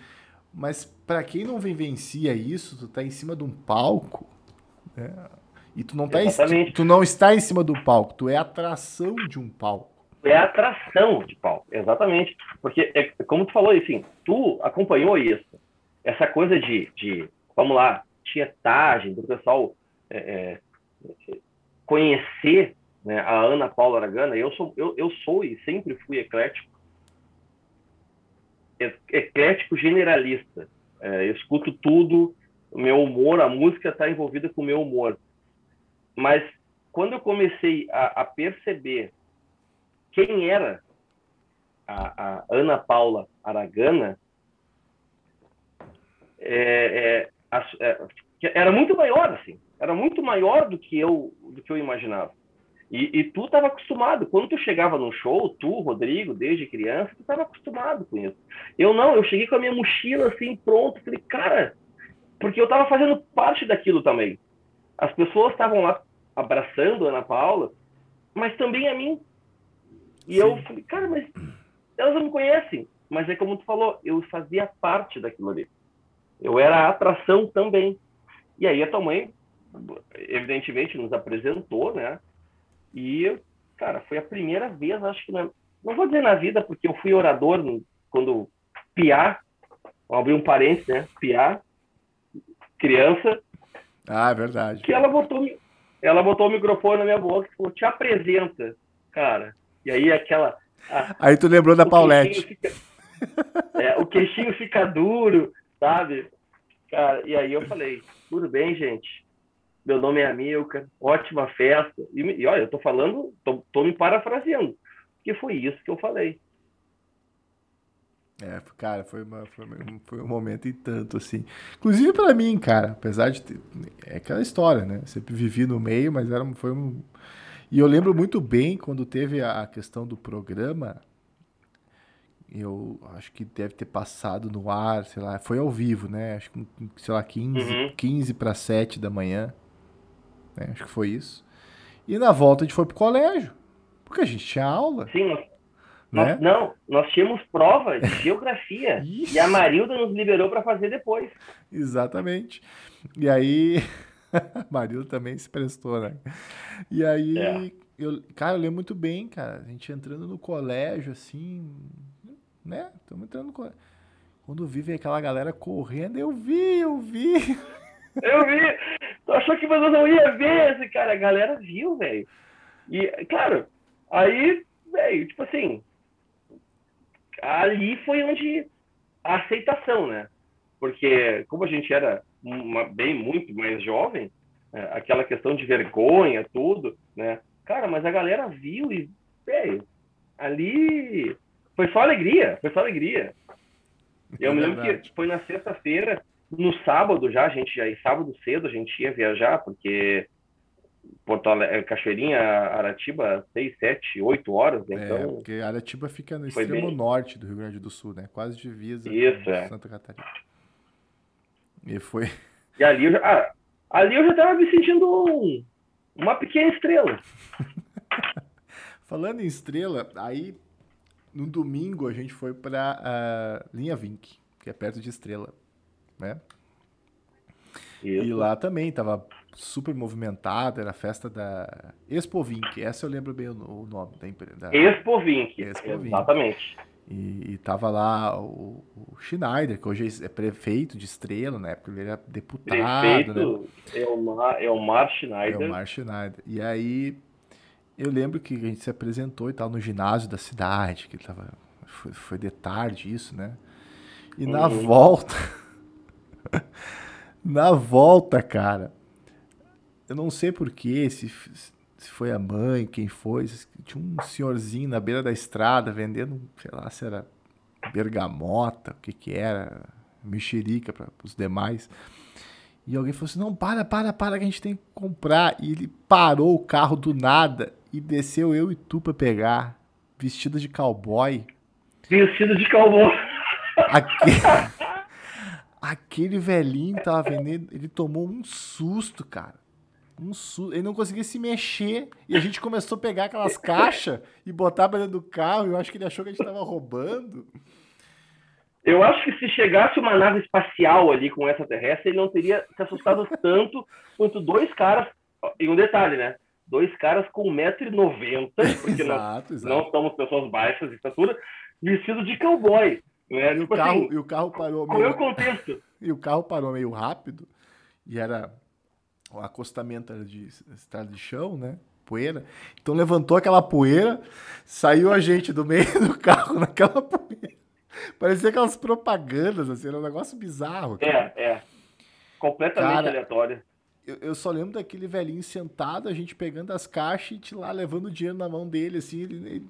mas para quem não vivencia isso, tu tá em cima de um palco, né? E tu não, tá em, tu não está em cima do palco, tu é atração de um palco é a atração de palco, exatamente. Porque, é, como tu falou, assim, tu acompanhou isso. Essa coisa de, de vamos lá, tietagem, do pessoal é, é, conhecer né, a Ana Paula Aragana. Eu sou, eu, eu sou e sempre fui eclético. Eclético generalista. É, eu escuto tudo, o meu humor, a música está envolvida com o meu humor. Mas quando eu comecei a, a perceber quem era a, a Ana Paula Aragana é, é, é, era muito maior assim. Era muito maior do que eu do que eu imaginava. E, e tu estava acostumado. Quando tu chegava no show tu Rodrigo desde criança tu estava acostumado com isso. Eu não eu cheguei com a minha mochila assim pronto falei cara porque eu estava fazendo parte daquilo também. As pessoas estavam lá abraçando a Ana Paula mas também a mim. E Sim. eu falei, cara, mas elas não me conhecem. Mas é como tu falou, eu fazia parte daquilo ali. Eu era a atração também. E aí a tua mãe, evidentemente, nos apresentou, né? E, cara, foi a primeira vez, acho que, na, não vou dizer na vida, porque eu fui orador quando Piá, vou abrir um parênteses, né? Piá, criança. Ah, é verdade. Que ela botou, ela botou o microfone na minha boca e falou: te apresenta, cara. E aí aquela. A, aí tu lembrou da Paulette. Fica, é, o queixinho fica duro, sabe? Cara, e aí eu falei, tudo bem, gente. Meu nome é Amilcar, ótima festa. E, e olha, eu tô falando, tô, tô me parafraseando, que foi isso que eu falei. É, cara, foi, uma, foi, foi, um momento e tanto, assim. Inclusive para mim, cara, apesar de ter. É aquela história, né? Sempre vivi no meio, mas era, foi um, e eu lembro muito bem quando teve a questão do programa. Eu acho que deve ter passado no ar, sei lá, foi ao vivo, né? Acho que, sei lá, 15, uhum. 15 para 7 da manhã. Né? Acho que foi isso. E na volta a gente foi pro colégio. Porque a gente tinha aula. Sim, Nós, né? Não, nós tínhamos prova de geografia e a Marilda nos liberou para fazer depois. Exatamente. E aí, a Marilda também se prestou, né? E aí, É. eu, cara, eu lembro muito bem, cara, a gente entrando no colégio, assim, né? Estamos entrando colégio. Quando vi aquela galera correndo, eu vi, eu vi. Eu vi. Tu achou que você não ia ver esse cara? A galera viu, velho. E, claro, aí, velho, tipo assim, ali foi onde a aceitação, né? Porque como a gente era uma, bem muito mais jovem, é, aquela questão de vergonha, tudo, né? Cara, mas a galera viu e, velho, ali foi só alegria, foi só alegria. Eu É me lembro verdade. que foi na sexta-feira, no sábado já, a gente já, e sábado cedo a gente ia viajar, porque Porto Alegre, Cachoeirinha, Aratiba, seis, sete, oito horas, É, então porque Aratiba fica no extremo bem- norte do Rio Grande do Sul, né? Quase divisa Isso, é. Santa Catarina. E foi. E ali eu já, ah, ali eu já tava me sentindo um- uma pequena estrela. Falando em estrela, aí no domingo a gente foi pra ah, Linha Vink, que é perto de Estrela, né? E Isso. lá também tava super movimentado, era a festa da Expo Vink, essa eu lembro bem o, nome da empresa. Expo Vink, Expo Vink. exatamente. E, e tava lá o, o Schneider, que hoje é prefeito de Estrela, na época ele era deputado, né? Prefeito Elmar, Elmar Schneider. É o Mar Schneider. E aí eu lembro que a gente se apresentou e tal no ginásio da cidade, que tava. Foi, foi de tarde isso, né? E na Uhum. volta. na volta, cara. Eu não sei porquê, se, se foi a mãe, quem foi. Tinha um senhorzinho na beira da estrada vendendo, sei lá, se era bergamota, o que que era, mexerica para os demais. E alguém falou assim: não, para, para, para, que a gente tem que comprar. E ele parou o carro do nada e desceu eu e tu pra pegar, vestido de cowboy. Vestido de cowboy. Aquele, aquele velhinho tava vendendo, ele tomou um susto, cara. Um susto. Ele não conseguia se mexer. E a gente começou a pegar aquelas caixas e botar pra dentro do carro. E eu acho que ele achou que a gente tava roubando. Eu acho que se chegasse uma nave espacial ali com essa terrestre, ele não teria se assustado tanto quanto dois caras. E um detalhe, né? Dois caras com 1,90m, porque nós Exato, exato. não somos pessoas baixas de estatura, vestido de cowboy. Né? E o, Tipo carro, assim, e o carro parou qual é o meio, contexto? e o carro parou meio rápido. E era o acostamento era de estrada de chão, né? Poeira. Então levantou aquela poeira, saiu a gente do meio do carro naquela poeira. Parecia aquelas propagandas, assim, era um negócio bizarro. cara. É, é. Completamente Cara, aleatório. Eu, eu só lembro daquele velhinho sentado, a gente pegando as caixas e te lá levando o dinheiro na mão dele, assim. Ele, ele...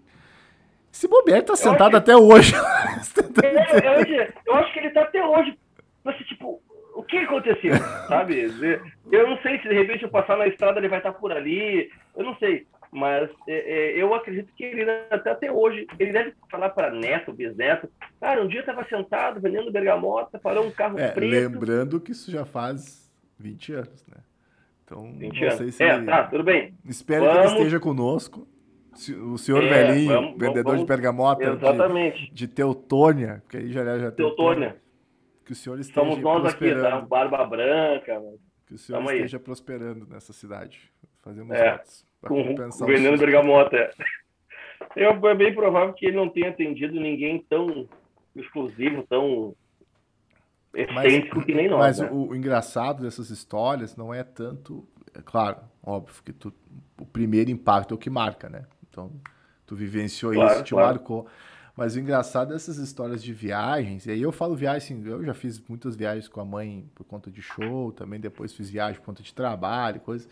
Esse bobeiro tá sentado até hoje. É, eu, eu, eu acho que ele tá até hoje. Assim, tipo, o que aconteceu? Sabe? Eu não sei se de repente eu passar na estrada ele vai estar por ali. Eu não sei. Mas é, é, eu acredito que ele até, até hoje, ele deve falar para neto, bisneto. Cara, um dia eu tava sentado vendendo bergamota, parou um carro É, preto. lembrando que isso já faz 20 anos, né? Então, 20 não anos. sei se É, tá, tudo bem. Espero que ele Vamos- esteja conosco. O senhor É, velhinho, vamos- vamos- vendedor de vamos- bergamota de, Exatamente. de Teutônia, porque aí já já Teutônia. Que o senhor esteja Somos nós aqui, tá? Barba branca, Que o senhor Tamo aí. esteja prosperando nessa cidade. Fazemos É, votos. com, com vendendo bergamota. é. Eu, é bem provável que ele não tenha atendido ninguém tão exclusivo, tão excêntrico que nem nós. Mas né? o, o engraçado dessas histórias não é tanto. É claro, óbvio que tu, o primeiro impacto é o que marca, né? Então, tu vivenciou Claro, isso, te claro. marcou. Mas o engraçado dessas histórias de viagens, e aí eu falo viagem, assim, eu já fiz muitas viagens com a mãe por conta de show, também depois fiz viagem por conta de trabalho, coisa.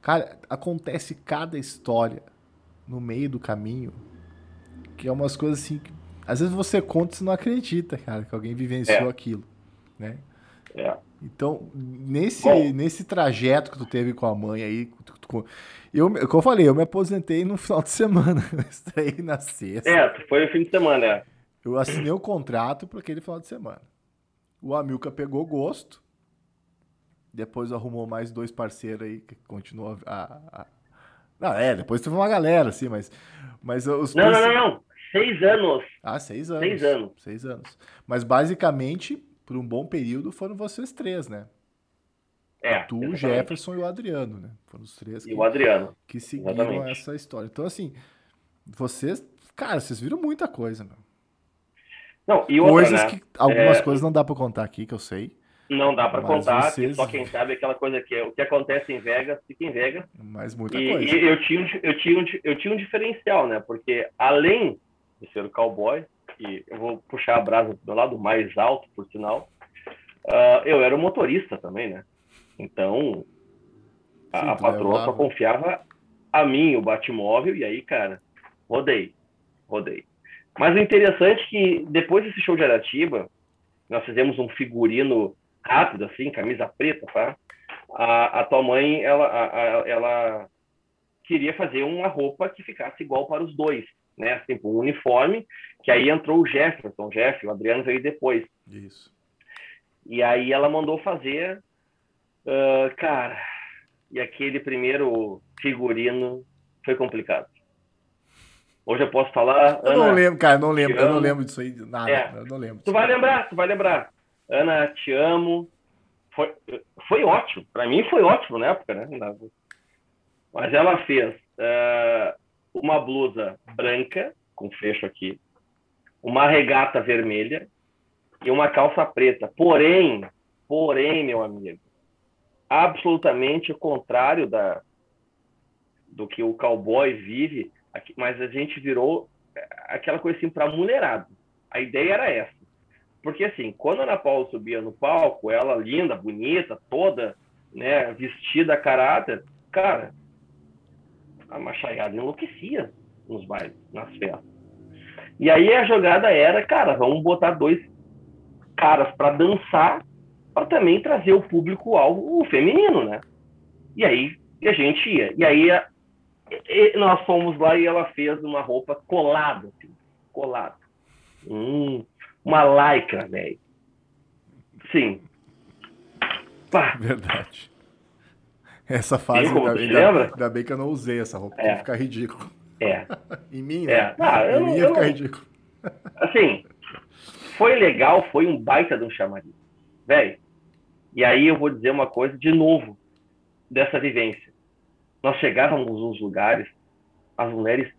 Cara, acontece cada história no meio do caminho, que é umas coisas assim que às vezes você conta e você não acredita, cara, que alguém vivenciou É. aquilo, né? É. Então, nesse, Bom. nesse trajeto que tu teve com a mãe aí, tu- tu- tu- eu, como eu falei, eu me aposentei no final de semana, eu estreiei na sexta. É, foi o fim de semana, é. Eu assinei o contrato para aquele final de semana. O Amilca pegou gosto, depois arrumou mais dois parceiros aí que continuou a... a- Não, é, depois teve uma galera, assim, mas, mas os... Não, não, não, não. Seis anos. Ah, seis anos. Seis anos. Seis anos. Mas basicamente, por um bom período, foram vocês três, né? É. Tu, o. Jefferson e o Adriano, né? Foram os três E que, o Adriano. que seguiram Exatamente. essa história. Então, assim, vocês, cara, vocês viram muita coisa, meu. Não, e outra, Coisas né? que. Algumas É, coisas não dá pra contar aqui, que eu sei. Não dá pra Mas contar, vocês- só quem sabe é aquela coisa que é o que acontece em Vegas fica em Vegas. Mas muita E, coisa. e eu, tinha, eu, tinha, eu tinha um diferencial, né? Porque além de ser o cowboy, e eu vou puxar a brasa do lado mais alto, por sinal, ah, eu era o motorista também, né? Então, a, Sim, a patroa só confiava a mim, o Batmóvel, e aí, cara, rodei, rodei. Mas o interessante é que depois desse show de Aratiba, nós fizemos um figurino rápido, assim, camisa preta, tá? A, a tua mãe, ela, a- a- ela queria fazer uma roupa que ficasse igual para os dois, né? Tipo, um uniforme, que aí entrou o Jefferson, o Jeff, o Adriano veio depois. Isso. E aí ela mandou fazer, ah, cara, e aquele primeiro figurino foi complicado. Hoje eu posso falar, Eu não Ana, lembro, cara, não lembro. Eu não lembro disso aí, nada. É. Eu não lembro. tu vai lembrar, tu vai lembrar. Ana, te amo. Foi, foi ótimo, para mim foi ótimo na época, né? Mas ela fez ah, uma blusa branca, com fecho aqui, uma regata vermelha e uma calça preta. Porém, porém, meu amigo, absolutamente o contrário da, do que o cowboy vive, aqui- mas a gente virou eh, aquela coisa assim para mulherada. A ideia era essa. Porque assim, quando a Ana Paula subia no palco, ela linda, bonita, toda, né, vestida a caráter, cara, a machaiada enlouquecia nos bailes, nas festas. E aí a jogada era, cara, vamos botar dois caras para dançar, para também trazer o público alvo o feminino, né? E aí a gente ia. E aí a- e- nós fomos lá e ela fez uma roupa colada, assim, colada. Hum, uma lycra, velho. Sim. Pá, Verdade. Essa fase, como ainda, ainda- lembra? ainda bem que eu não usei essa roupa, É. ia ficar ridículo. é. Em mim, É. né? Ah, eu em não- mim ia eu ficar não- ridículo. Assim, foi legal, foi um baita de um chamariz. Velho, e aí eu vou dizer uma coisa de novo dessa vivência. Nós chegávamos nos lugares, as mulheres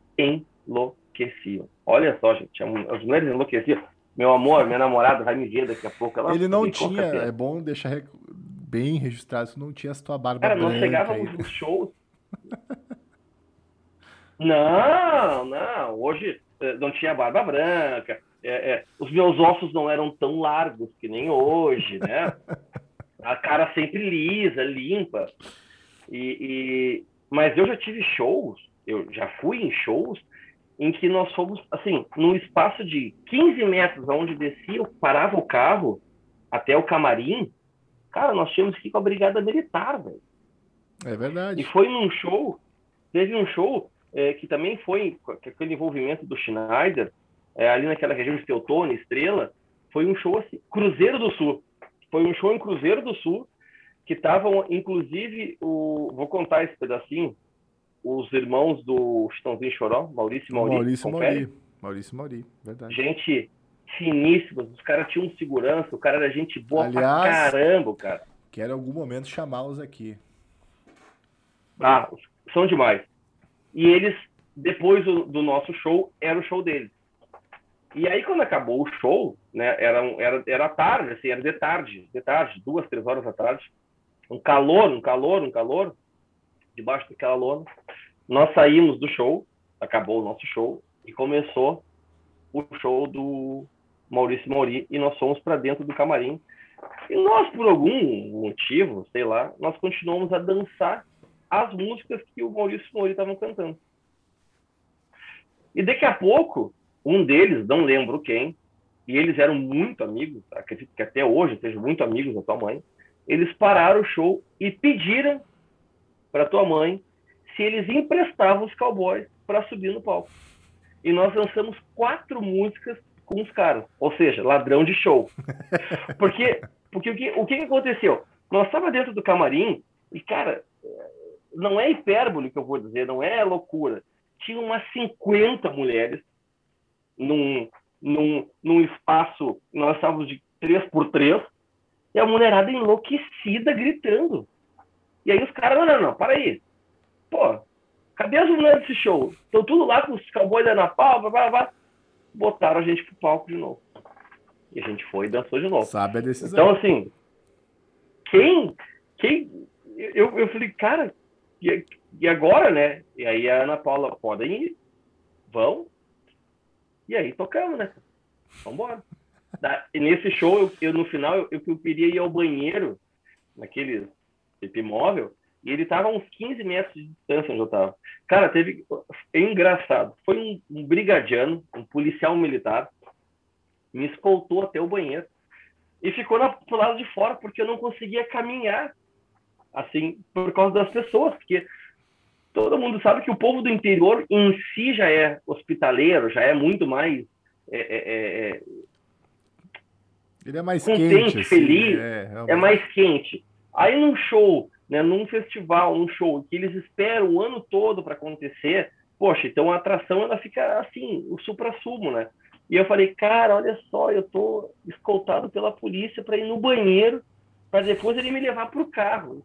enlouqueciam. Olha só, gente, as mulheres enlouqueciam. Meu amor, minha namorada vai me ver daqui a pouco. Ela Ele não tinha, é bom deixar bem registrado, isso não tinha essa tua barba Cara, nós chegávamos nos shows. Não, não. Hoje eh, não tinha barba branca. é, é, os meus ossos não eram tão largos que nem hoje, né? A cara sempre lisa, limpa. E, e- mas eu já tive shows, eu já fui em shows em que nós fomos, assim, num espaço de 15 metros onde descia, eu parava o carro até o camarim, cara, nós tínhamos que ir com a brigada militar, velho. É E verdade. foi num show, teve um show eh, que também foi com aquele envolvimento do Schneider, eh, ali naquela região de Teutônia, Estrela, foi um show assim, Cruzeiro do Sul. Foi um show em Cruzeiro do Sul, que estavam, inclusive, o, vou contar esse pedacinho, os irmãos do Chitãozinho Choró, Maurício e Mauri, Maurício confere? Mauri. Maurício Mauri, verdade. gente finíssimos, os caras tinham segurança, o cara era gente boa Aliás- pra caramba, cara. Quero em algum momento chamá-los aqui. Ah, são demais. E eles, depois do, do nosso show, era o show deles. E aí, quando acabou o show, né, era, era, era tarde, assim, era de tarde, de tarde, duas, três horas da tarde, um calor, um calor, um calor, debaixo daquela lona. Nós saímos do show, acabou o nosso show, e começou o show do Maurício Mauri, e nós fomos para dentro do camarim. E nós, por algum motivo, sei lá, nós continuamos a dançar as músicas que o Maurício Mauri estavam cantando. E daqui a pouco, um deles, não lembro quem, e eles eram muito amigos, acredito que até hoje sejam muito amigos da tua mãe, eles pararam o show e pediram para tua mãe se eles emprestavam os cowboys para subir no palco. E nós lançamos quatro músicas com os caras, ou seja, ladrão de show. Porque, porque o, que, o que aconteceu? Nós estávamos dentro do camarim e, cara, não é hipérbole que eu vou dizer, não é loucura. Tinha umas 50 mulheres num, num, num espaço, nós estávamos de três por três, e a mulherada enlouquecida gritando. E aí os caras, não, não, não, para aí. Pô, cadê as mulheres desse show? Estão tudo lá com os cowboys da pau, blá, blá, blá. Botaram a gente pro palco de novo. E a gente foi e dançou de novo. Sabe a decisão. Então, assim, quem. quem eu, eu falei, cara, e, e agora, né? E aí a Ana Paula, podem ir, vão. E aí tocamos, né? Vambora. Da, e nesse show, eu, eu no final, eu, eu, queria ir ao banheiro, naquele móvel, e ele tava a uns 15 metros de distância onde eu tava. Cara, teve. É engraçado. Foi um, um brigadiano, um policial militar, me escoltou até o banheiro e ficou na, pro lado de fora porque eu não conseguia caminhar assim por causa das pessoas porque todo mundo sabe que o povo do interior em si já é hospitaleiro já é muito mais é, é, é, é ele é mais contente, quente, assim, feliz é, é, mais quente aí num show né num festival um show que eles esperam o ano todo para acontecer poxa então a atração ela fica assim o supra sumo né e eu falei, cara, olha só, eu tô escoltado pela polícia para ir no banheiro para depois ele me levar para o carro.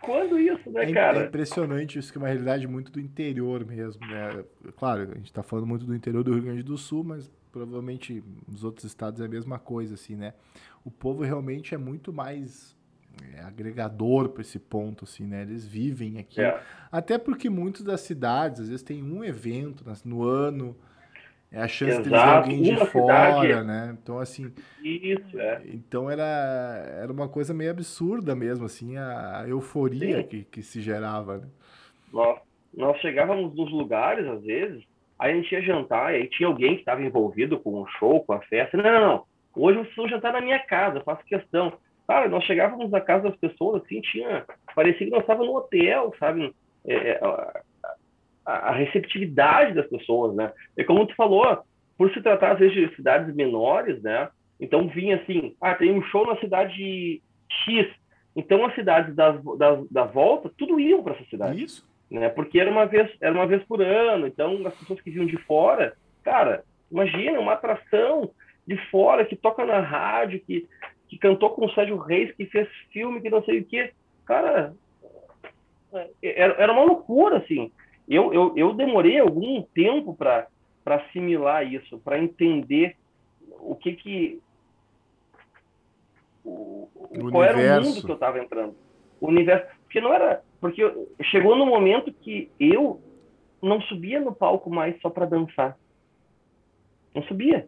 Quando isso, né, é, cara? É impressionante isso, que é uma realidade muito do interior mesmo, né? Claro, a gente está falando muito do interior do Rio Grande do Sul, mas provavelmente nos outros estados é a mesma coisa, assim, né? O povo realmente é muito mais é, agregador para esse ponto, assim, né? Eles vivem aqui. É. Até porque muitas das cidades, às vezes, tem um evento no ano é a chance de ter alguém de uma fora, cidade... né? Então, assim. Isso, é. Então era, era uma coisa meio absurda mesmo, assim, a, a euforia que, que se gerava. Né? Nós, nós chegávamos nos lugares, às vezes, aí a gente ia jantar, e aí tinha alguém que estava envolvido com o show, com a festa. Não, não, não. Hoje vocês vão jantar na minha casa, eu faço questão. Cara, nós chegávamos na casa das pessoas, assim, tinha. Parecia que nós estávamos no hotel, sabe? É, é a, receptividade das pessoas, né? E como tu falou, por se tratar às vezes de cidades menores, né? Então vinha assim, ah, tem um show na cidade X, então as cidades das, das, da volta, tudo iam para essa cidade. Isso. Né? Porque era uma vez, era uma vez por ano, então as pessoas que vinham de fora, cara, imagina uma atração de fora que toca na rádio, que, que cantou com o Sérgio Reis, que fez filme, que não sei o que, cara, é, era, era uma loucura assim. Eu, eu, eu demorei algum tempo para assimilar isso, para entender o que que o, o qual universo. era o mundo que eu estava entrando, o universo, porque não era, porque chegou no momento que eu não subia no palco mais só para dançar, não subia,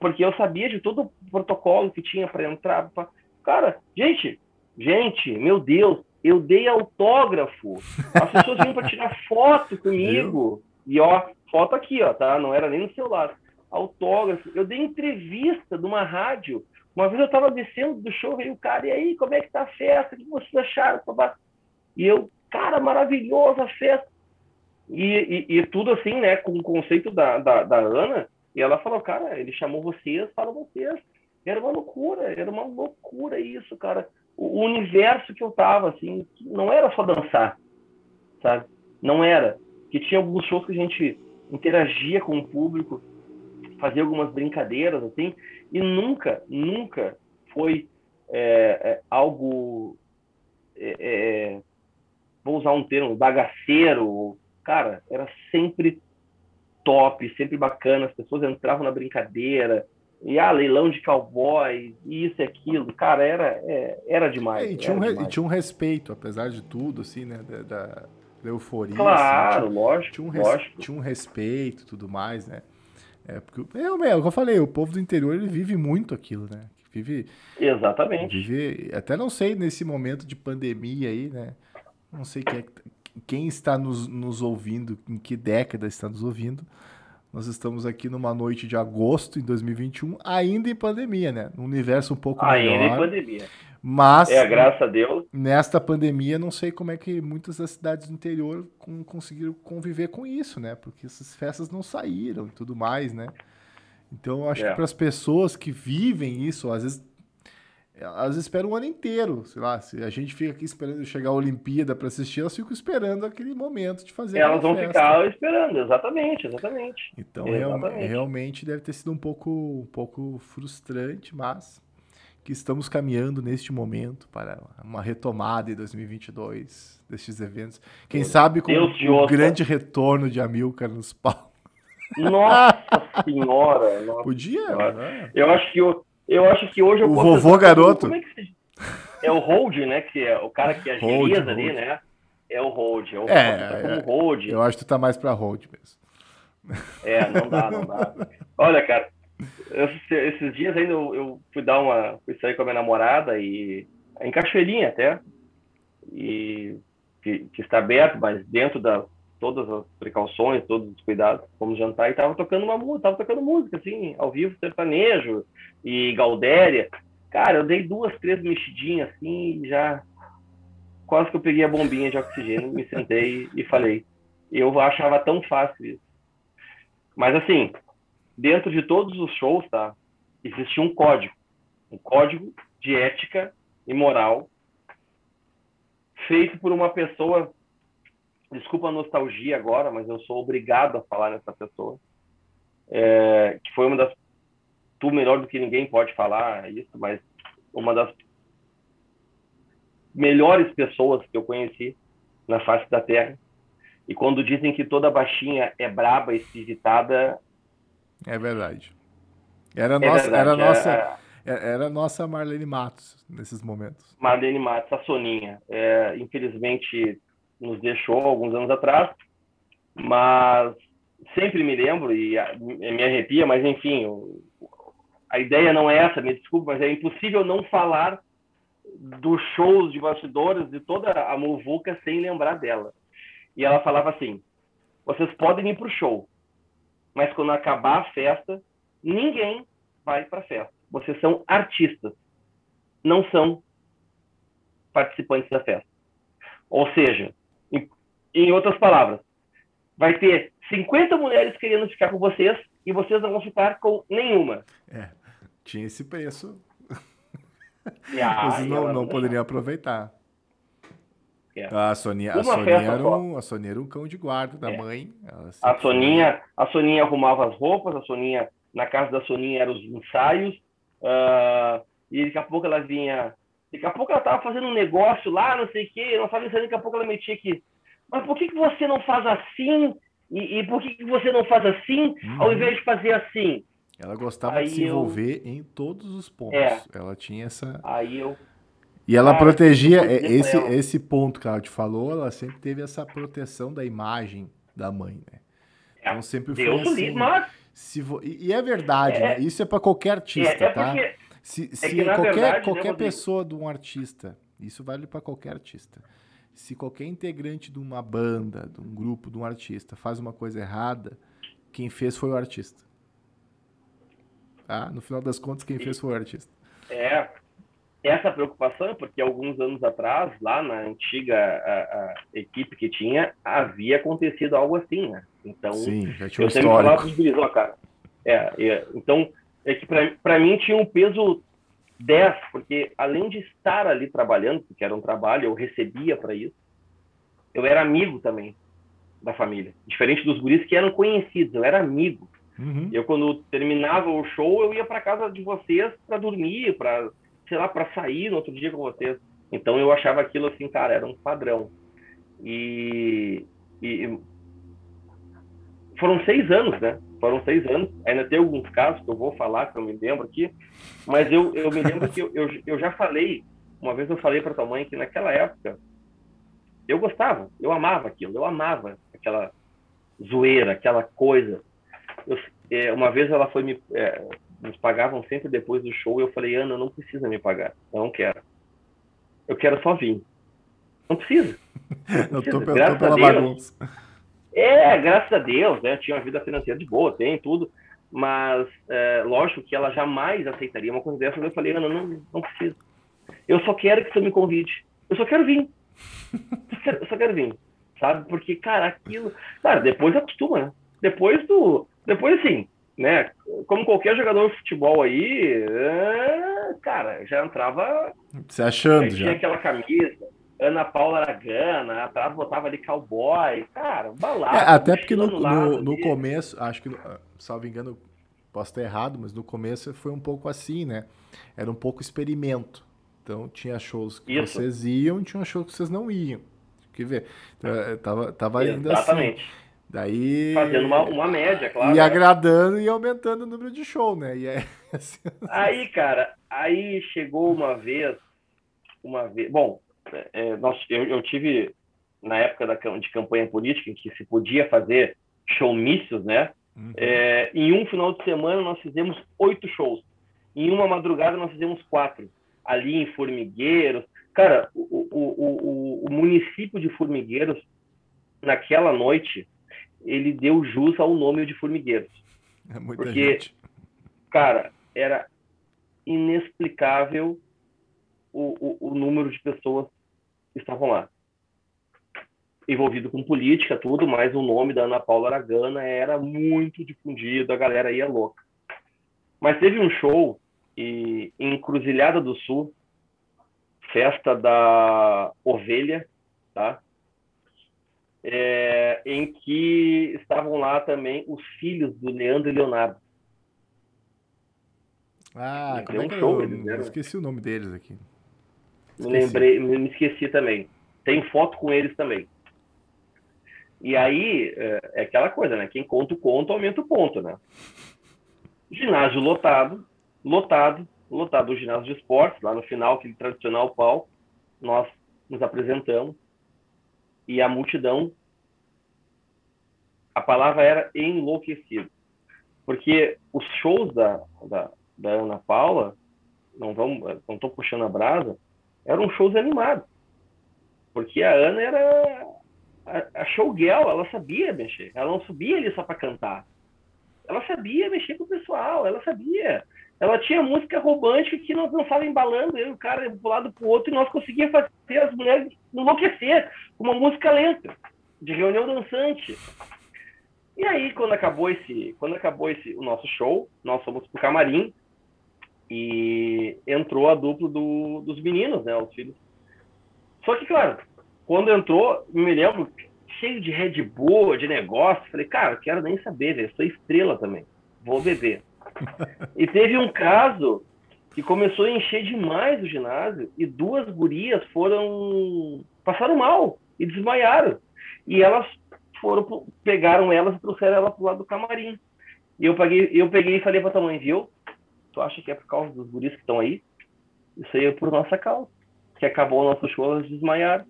porque eu sabia de todo o protocolo que tinha para entrar, pra... cara, gente, gente, meu Deus, eu dei autógrafo. As pessoas vinham para tirar foto comigo. E ó, foto aqui, ó, tá? Não era nem no celular. Autógrafo. Eu dei entrevista de uma rádio. Uma vez eu estava descendo do show, veio o cara, e aí, como é que tá a festa? O que vocês acharam? E eu, cara, maravilhosa a festa. E, e, e, tudo assim, né, com o conceito da, da, da Ana, e ela falou, cara, ele chamou vocês, fala vocês. Era uma loucura, era uma loucura isso, cara o universo que eu tava, assim, não era só dançar, sabe? Não era. Que tinha alguns shows que a gente interagia com o público, fazia algumas brincadeiras, assim, e nunca, nunca foi é, é, algo, é, é vou usar um termo, bagaceiro, cara, era sempre top, sempre bacana, as pessoas entravam na brincadeira, e ah, leilão de cowboy, isso e aquilo, cara, era, é, era demais. É, e, tinha um, demais. e tinha um respeito, apesar de tudo, assim, né, da, da, da euforia. Claro, assim, tinha, lógico, tinha um, lógico. Tinha um respeito e tudo mais, né. É, porque, é, é, o que eu falei, o povo do interior, ele vive muito aquilo, né. Vive... Exatamente. Vive, até não sei, nesse momento de pandemia aí, né, não sei quem, é, quem está nos, nos ouvindo, em que década está nos ouvindo, nós estamos aqui numa noite de agosto em 2021, ainda em pandemia, né? Num universo um pouco ainda. Ainda em pandemia. Mas, é, graças a Deus. Nesta pandemia, não sei como é que muitas das cidades do interior conseguiram conviver com isso, né? Porque essas festas não saíram e tudo mais, né? Então, eu acho é. que para as pessoas que vivem isso, às vezes elas esperam um ano inteiro, sei lá, se a gente fica aqui esperando chegar a Olimpíada para assistir, elas ficam esperando aquele momento de fazer Elas vão festa. ficar esperando, exatamente, exatamente. Então, exatamente. realmente deve ter sido um pouco, um pouco frustrante, mas que estamos caminhando neste momento para uma retomada em 2022 destes eventos. Quem Deus sabe com o um grande retorno de Amilcar nos palcos. Nossa senhora! Nossa Podia? Senhora. Né? Eu acho que eu, eu acho que hoje eu o vovô garoto. É, é, o hold, né? Que é o cara que agiliza ali, né? É o hold. É, o é, tá é hold. Eu acho que tu tá mais pra hold mesmo. É, não dá, não dá. Olha, cara, esses, esses dias ainda eu, eu, fui dar uma. fui sair com a minha namorada e. em Cachoeirinha até. E que, que, está aberto, mas dentro da todas as precauções, todos os cuidados, fomos jantar e tava tocando uma tava tocando música, assim, ao vivo, sertanejo e Galdéria. Cara, eu dei duas, três mexidinhas assim e já quase que eu peguei a bombinha de oxigênio, me sentei e falei. Eu achava tão fácil isso. Mas assim, dentro de todos os shows, tá? Existia um código, um código de ética e moral feito por uma pessoa desculpa a nostalgia agora, mas eu sou obrigado a falar nessa pessoa, é, que foi uma das, tu melhor do que ninguém pode falar isso, mas uma das melhores pessoas que eu conheci na face da Terra. E quando dizem que toda baixinha é braba e esquisitada... É verdade. Era, é nossa, verdade, era, é, nossa, é, era nossa Marlene Matos nesses momentos. Marlene Matos, a Soninha. É, infelizmente nos deixou alguns anos atrás, mas sempre me lembro e me arrepia, mas enfim, a ideia não é essa, me desculpe, mas é impossível não falar dos shows de bastidores, de toda a muvuca sem lembrar dela. E ela falava assim: vocês podem ir para o show, mas quando acabar a festa, ninguém vai para a festa. Vocês são artistas, não são participantes da festa. Ou seja, em, outras palavras, vai ter 50 mulheres querendo ficar com vocês e vocês não vão ficar com nenhuma. É, tinha esse preço. Ah, vocês não, não poderiam aproveitar. É. A Soninha, a, Soninha era um, a Soninha era um cão de guarda da é. mãe. A Soninha, a Soninha arrumava as roupas, a Soninha, na casa da Soninha eram os ensaios, uh, e daqui a pouco ela vinha Daqui a pouco ela estava fazendo um negócio lá, não sei o quê, não estava ensaiando, daqui a pouco ela metia aqui. Mas por que, que você não faz assim? E, e por que, que você não faz assim, uhum. ao invés de fazer assim? Ela gostava Aí de se envolver eu... em todos os pontos. É. Ela tinha essa. Aí eu. E ela protegia esse, esse ponto que ela te falou, ela sempre teve essa proteção da imagem da mãe, né? É. Então sempre foi Deus assim. Mas... Se vo... e, e é verdade, é. né? Isso é para qualquer artista, é, é tá? Se, é se que, qualquer, verdade, qualquer né, pessoa de um artista, isso vale para qualquer artista. Se qualquer integrante de uma banda, de um grupo, de um artista faz uma coisa errada, quem fez foi o artista. Tá? No final das contas, quem fez foi o artista. É, essa preocupação é porque alguns anos atrás, lá na antiga a, a equipe que tinha, havia acontecido algo assim, né? Então, Sim, já tinha um eu sempre falava pros cara. É, é, então, é que para mim tinha um peso 10, porque além de estar ali trabalhando, porque era um trabalho, eu recebia para isso, eu era amigo também da família. Diferente dos guris que eram conhecidos, eu era amigo. Uhum. Eu, quando terminava o show, eu ia para casa de vocês para dormir, para, sei lá, para sair no outro dia com vocês. Então eu achava aquilo assim, cara, era um padrão. E, e foram seis anos, né? foram seis anos. Ainda tem alguns casos que eu vou falar, que eu me lembro aqui, mas eu, eu me lembro que eu, eu, eu já falei, uma vez eu falei para tua mãe que naquela época eu gostava, eu amava aquilo, eu amava aquela zoeira, aquela coisa. Eu, é, uma vez ela foi me. É, nos pagavam sempre depois do show e eu falei, Ana, não precisa me pagar, eu não quero. Eu quero só vir. Não precisa. Não precisa. Eu tô, tô pela bagunça. É, graças a Deus, né? Tinha uma vida financeira de boa, tem tudo. Mas, é, lógico que ela jamais aceitaria uma coisa dessa. Eu falei, Ana, não, não precisa. Eu só quero que você me convide. Eu só quero vir. Eu só quero vir. Sabe? Porque, cara, aquilo. Cara, depois acostuma, né? Depois do. Depois, assim, né? Como qualquer jogador de futebol aí, é... cara, já entrava. Se achando, já. Tinha aquela camisa, Ana Paula Aragana, atrás botava ali cowboy, cara, balada. É, até porque no, no, no começo, acho que, salvo engano, posso estar errado, mas no começo foi um pouco assim, né? Era um pouco experimento. Então tinha shows que Isso. vocês iam, tinha shows que vocês não iam. Que ver. Então, é, tava, tava ainda assim. Exatamente. assim. Daí. Fazendo uma, uma média, claro. E agradando e aumentando o número de show, né? E é, assim, aí, cara, aí chegou uma vez, uma vez. Bom, é, nós, eu, eu, tive, na época da, de campanha política, em que se podia fazer showmícios, né? Uhum. É, em um final de semana nós fizemos oito shows. Em uma madrugada nós fizemos quatro. Ali em Formigueiros. Cara, o, o, o, o município de Formigueiros, naquela noite, ele deu jus ao nome de Formigueiros. É muita porque, gente. cara, era inexplicável o, o, o número de pessoas estavam lá. Envolvido com política, tudo, mas o nome da Ana Paula Aragana era muito difundido, a galera ia louca. Mas teve um show e, em Cruzilhada do Sul, festa da ovelha, tá? É, em que estavam lá também os filhos do Leandro e Leonardo. Ah, como é que um show, eu, eu esqueci o nome deles aqui. Me lembrei, me esqueci também. Tem foto com eles também. E aí, é, é aquela coisa, né? Quem conta o conto, aumenta o ponto, né? Ginásio lotado, lotado, lotado o ginásio de esportes, lá no final, aquele tradicional palco, nós nos apresentamos e a multidão, a palavra era enlouquecido. Porque os shows da, da, da Ana Paula, não vamos, não estou puxando a brasa, eram shows animados. Porque a Ana era a, a showgirl, ela sabia mexer. Ela não subia ali só para cantar. Ela sabia mexer com o pessoal, ela sabia. Ela tinha música romântica que nós não estava embalando, eu e o cara um lado pro outro, e nós conseguíamos fazer as mulheres enlouquecer com uma música lenta, de reunião dançante. E aí, quando acabou esse, quando acabou esse o nosso show, nós fomos pro camarim, e entrou a dupla do, dos meninos, né, os filhos. Só que, claro, quando entrou, me lembro, cheio de Red Bull, de negócio, falei, cara, quero nem saber, velho, sou estrela também, vou beber. e teve um caso que começou a encher demais o ginásio e duas gurias foram passaram mal e desmaiaram. E elas foram pegaram elas e trouxeram ela pro lado do camarim. E eu peguei, eu peguei e falei para tua mãe, viu? Tu acha que é por causa dos guris que estão aí? Isso aí é por nossa causa. Que acabou o nosso show, eles desmaiaram.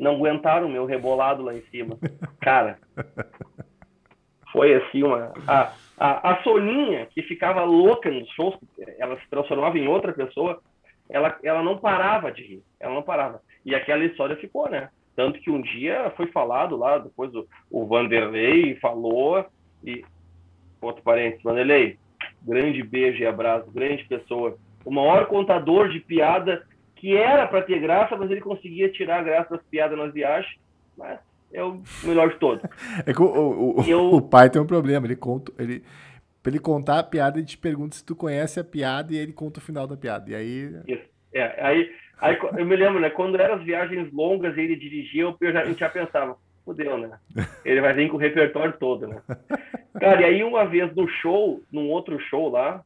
Não aguentaram o meu rebolado lá em cima. Cara, foi assim uma. A, a, a Soninha, que ficava louca nos shows, ela se transformava em outra pessoa, ela, ela não parava de rir. Ela não parava. E aquela história ficou, né? Tanto que um dia foi falado lá, depois o, o Vanderlei falou, e outro parente, Vanderlei, grande beijo e abraço, grande pessoa. O maior contador de piada que era para ter graça, mas ele conseguia tirar a graça das piadas nas viagens. Mas é o melhor de todos. É que o, o, eu... o pai tem um problema, ele conta, ele para ele contar a piada, ele te pergunta se tu conhece a piada e ele conta o final da piada. E aí Isso. É, aí, aí eu me lembro, né, quando eram as viagens longas e ele dirigia, eu já, eu já pensava, fudeu, né? Ele vai vir com o repertório todo, né? Cara, e aí uma vez no show, num outro show lá,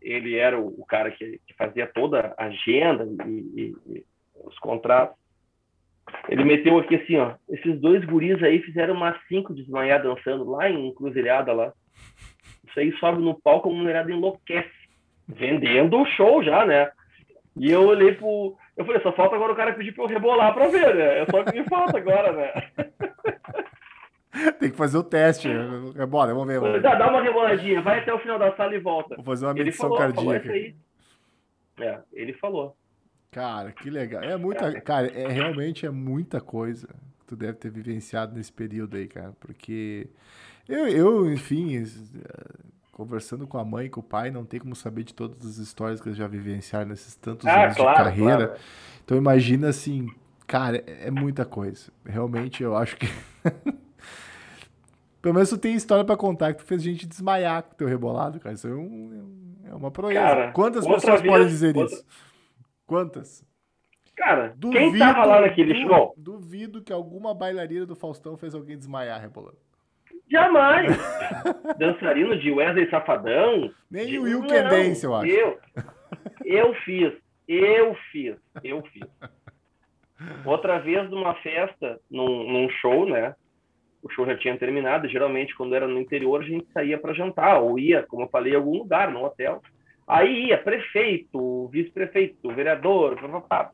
ele era o, o cara que, que, fazia toda a agenda e, e, e, os contratos. Ele meteu aqui assim, ó, esses dois guris aí fizeram umas cinco desmanhar dançando lá em Encruzilhada lá. Isso aí sobe no palco, a mulherada enlouquece. Vendendo o show já, né? E eu olhei pro. Eu falei, só falta agora o cara pedir pra eu rebolar pra ver, né? É só o que me falta agora, né? Tem que fazer o teste. Rebola, vamos ver. Vamos ver. Dá, dá uma reboladinha, vai até o final da sala e volta. Vou fazer uma medição ele falou, cardíaca. Falou é, ele falou. Cara, que legal. É muita. Cara, é, realmente é muita coisa que tu deve ter vivenciado nesse período aí, cara. Porque eu, eu enfim, conversando com a mãe e com o pai, não tem como saber de todas as histórias que eles já vivenciaram nesses tantos ah, anos claro, de carreira. Claro. Então imagina assim, cara, é muita coisa. Realmente eu acho que Pelo menos tu tem história pra contar que tu fez gente desmaiar com o teu rebolado, cara. Isso é, um, é uma proeza. Cara, Quantas pessoas vez, podem dizer outra... isso? Quantas? Cara, duvido, quem tava lá naquele show? Duvido que alguma bailarina do Faustão fez alguém desmaiar rebolando. Jamais! Dançarino de Wesley Safadão. Nem de... o Will Dance, eu acho. Eu, eu fiz. Eu fiz. Eu fiz. Outra vez numa festa, num, num show, né? O show já tinha terminado. Geralmente, quando era no interior, a gente saía para jantar, ou ia, como eu falei, algum lugar, no hotel. Aí ia prefeito, vice-prefeito, vereador, papapá,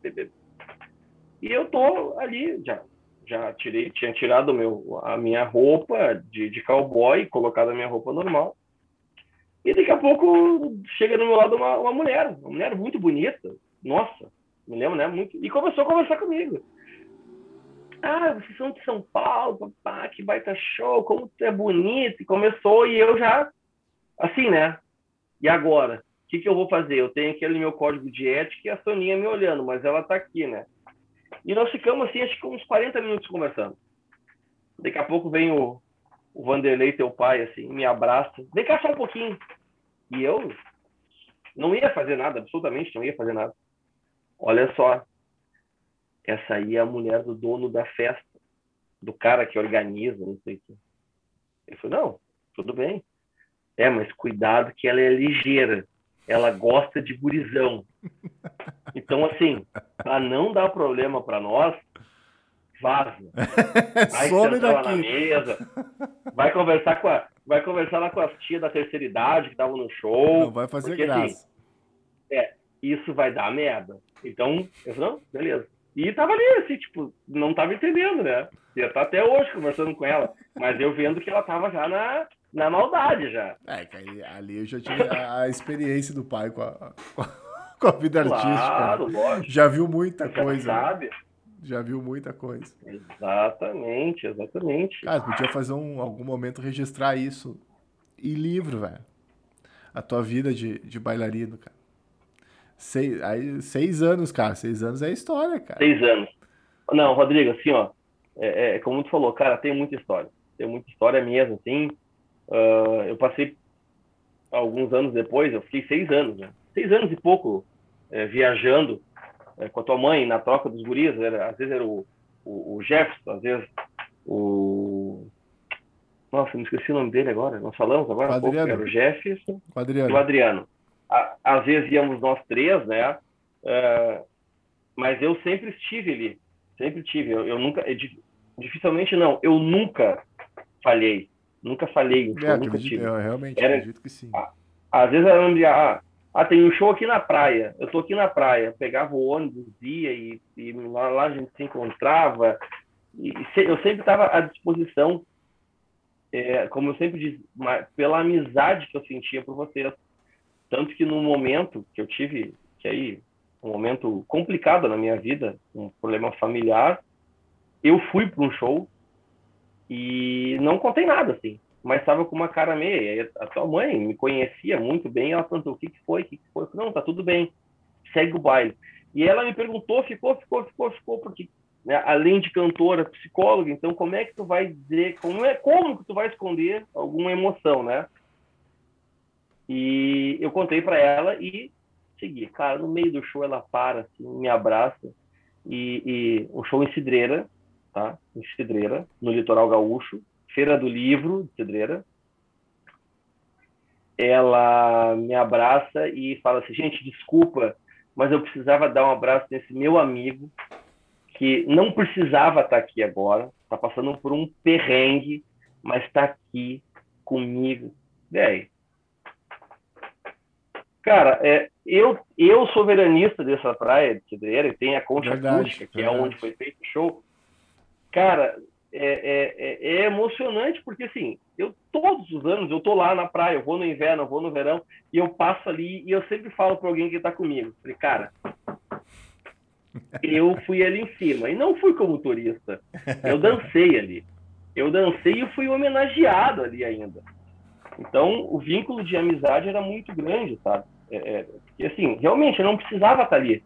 e eu tô ali, já, já tirei, tinha tirado meu, a minha roupa de, de cowboy, colocado a minha roupa normal. E daqui a pouco chega do meu lado uma, uma mulher, uma mulher muito bonita, nossa, me lembro, né? Muito, e começou a conversar comigo. Ah, vocês são de São Paulo, papá, que baita show, como tu é bonito. E começou, e eu já, assim, né? E agora? O que, que eu vou fazer? Eu tenho aquele meu código de ética e a Soninha me olhando, mas ela tá aqui, né? E nós ficamos assim, acho que uns 40 minutos conversando. Daqui a pouco vem o, o Vanderlei, teu pai, assim, me abraça. Vem cá só um pouquinho. E eu não ia fazer nada, absolutamente não ia fazer nada. Olha só, essa aí é a mulher do dono da festa, do cara que organiza, não sei o quê. Ele falou, não, tudo bem. É, mas cuidado que ela é ligeira. Ela gosta de burizão. Então, assim, para não dar problema para nós, vaza. Vai Some daqui. na mesa, vai conversar com a, vai conversar lá com as tias da terceira idade que estavam no show. Não vai fazer porque, assim, graça. Assim, é, isso vai dar merda. Então, eu falei, não, beleza. E tava ali, assim, tipo, não tava entendendo, né? Ia estar até hoje conversando com ela, mas eu vendo que ela tava já na, na maldade já. É, que ali eu já tive a, a experiência do pai com a, com a vida claro, artística. Lógico. Já viu muita Você coisa. Né? Sabe. Já viu muita coisa. Exatamente, exatamente. Cara, podia fazer um, algum momento registrar isso em livro, velho. A tua vida de, de bailarino, cara. Seis, aí, seis anos, cara. Seis anos é história, cara. Seis anos. Não, Rodrigo, assim, ó. É, é, como tu falou, cara, tem muita história. Tem muita história mesmo, assim. Uh, eu passei alguns anos depois, eu fiquei seis anos, né? Seis anos e pouco é, viajando é, com a tua mãe na troca dos guris. Era, às vezes era o, o, o, Jefferson, às vezes o. Nossa, me esqueci o nome dele agora. Nós falamos agora um pouco, era o Jefferson o Adriano. e o Adriano. Às vezes íamos nós três, né? Uh, mas eu sempre estive ali. Sempre tive. Eu, eu nunca. Eu, dificilmente não. Eu nunca falhei. Nunca falhei. É, nunca tive. Eu realmente era, acredito que sim. Às vezes eu me ah, ah, tem um show aqui na praia. Eu tô aqui na praia. Pegava o ônibus, ia e, e lá, lá, a gente se encontrava. E, se, eu sempre estava à disposição, é, como eu sempre disse, pela amizade que eu sentia por vocês. Tanto que no momento que eu tive, que aí, um momento complicado na minha vida, um problema familiar, eu fui para um show e não contei nada, assim mas estava com uma cara meia. A tua mãe me conhecia muito bem, ela perguntou: o que, que foi? O que, que foi? Não, tá tudo bem, segue o baile. E ela me perguntou, ficou, ficou, ficou, ficou, porque né, além de cantora, psicóloga, então como é que tu vai dizer, como é, como que tu vai esconder alguma emoção, né? E eu contei para ela e segui. Cara, no meio do show ela para, assim, me abraça e, e o show em Cidreira, tá? Em Cidreira, no litoral gaúcho. Feira do Livro, de Cedreira. Ela me abraça e fala assim: gente, desculpa, mas eu precisava dar um abraço nesse meu amigo que não precisava estar aqui agora, está passando por um perrengue, mas está aqui comigo. Véi. Cara, é, eu, eu sou veranista dessa praia de Cedreira, e tem a Concha verdade, Acústica, que verdade. é onde foi feito o show. Cara, é, é, é, é, emocionante, porque assim, eu todos os anos eu tô lá na praia, eu vou no inverno, eu vou no verão, e eu passo ali e eu sempre falo para alguém que está comigo, falei, cara, eu fui ali em cima, e não fui como turista, eu dancei ali, eu dancei e fui homenageado ali ainda. Então, o vínculo de amizade era muito grande, sabe? É, é, e assim, realmente, eu não precisava estar ali.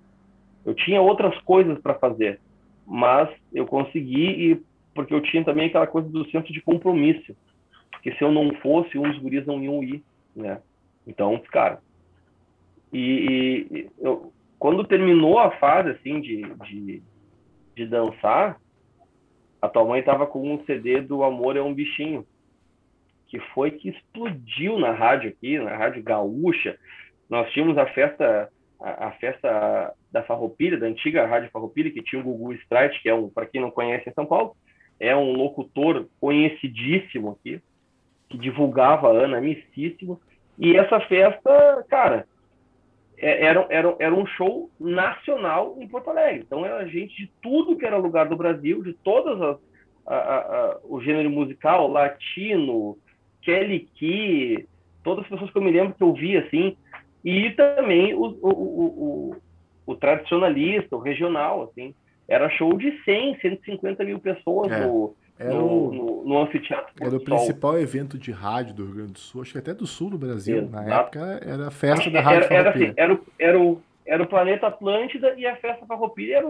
Eu tinha outras coisas para fazer, mas eu consegui e porque eu tinha também aquela coisa do senso de compromisso. porque se eu não fosse, uns guris não iam ir, né? Então, cara. E, e eu, quando terminou a fase, assim, de, de, de dançar, a tua mãe tava com um CD do Amor é um Bichinho, que foi que explodiu na rádio aqui, na rádio gaúcha. Nós tínhamos a festa a, a festa da Farroupilha, da antiga Rádio Farroupilha, que tinha o Gugu Strike, que é um, para quem não conhece em São Paulo, é um locutor conhecidíssimo aqui, que divulgava a Ana, amicíssimo. E essa festa, cara, é, era, era, era um show nacional em Porto Alegre. Então era gente de tudo que era lugar do Brasil, de todas as a, a, a, o gênero musical, latino, Kelly Key, todas as pessoas que eu me lembro que eu vi assim, e também o, o, o, o, tradicionalista, o regional, assim, era show de 100, 150 mil pessoas é, no, no, no, no, anfiteatro. Era o principal evento de rádio do Rio Grande do Sul, acho que até do sul do Brasil. Exato. Na época era a festa da rádio era, era, assim, era, o, era, o, era o Planeta Atlântida e a festa Farroupilha era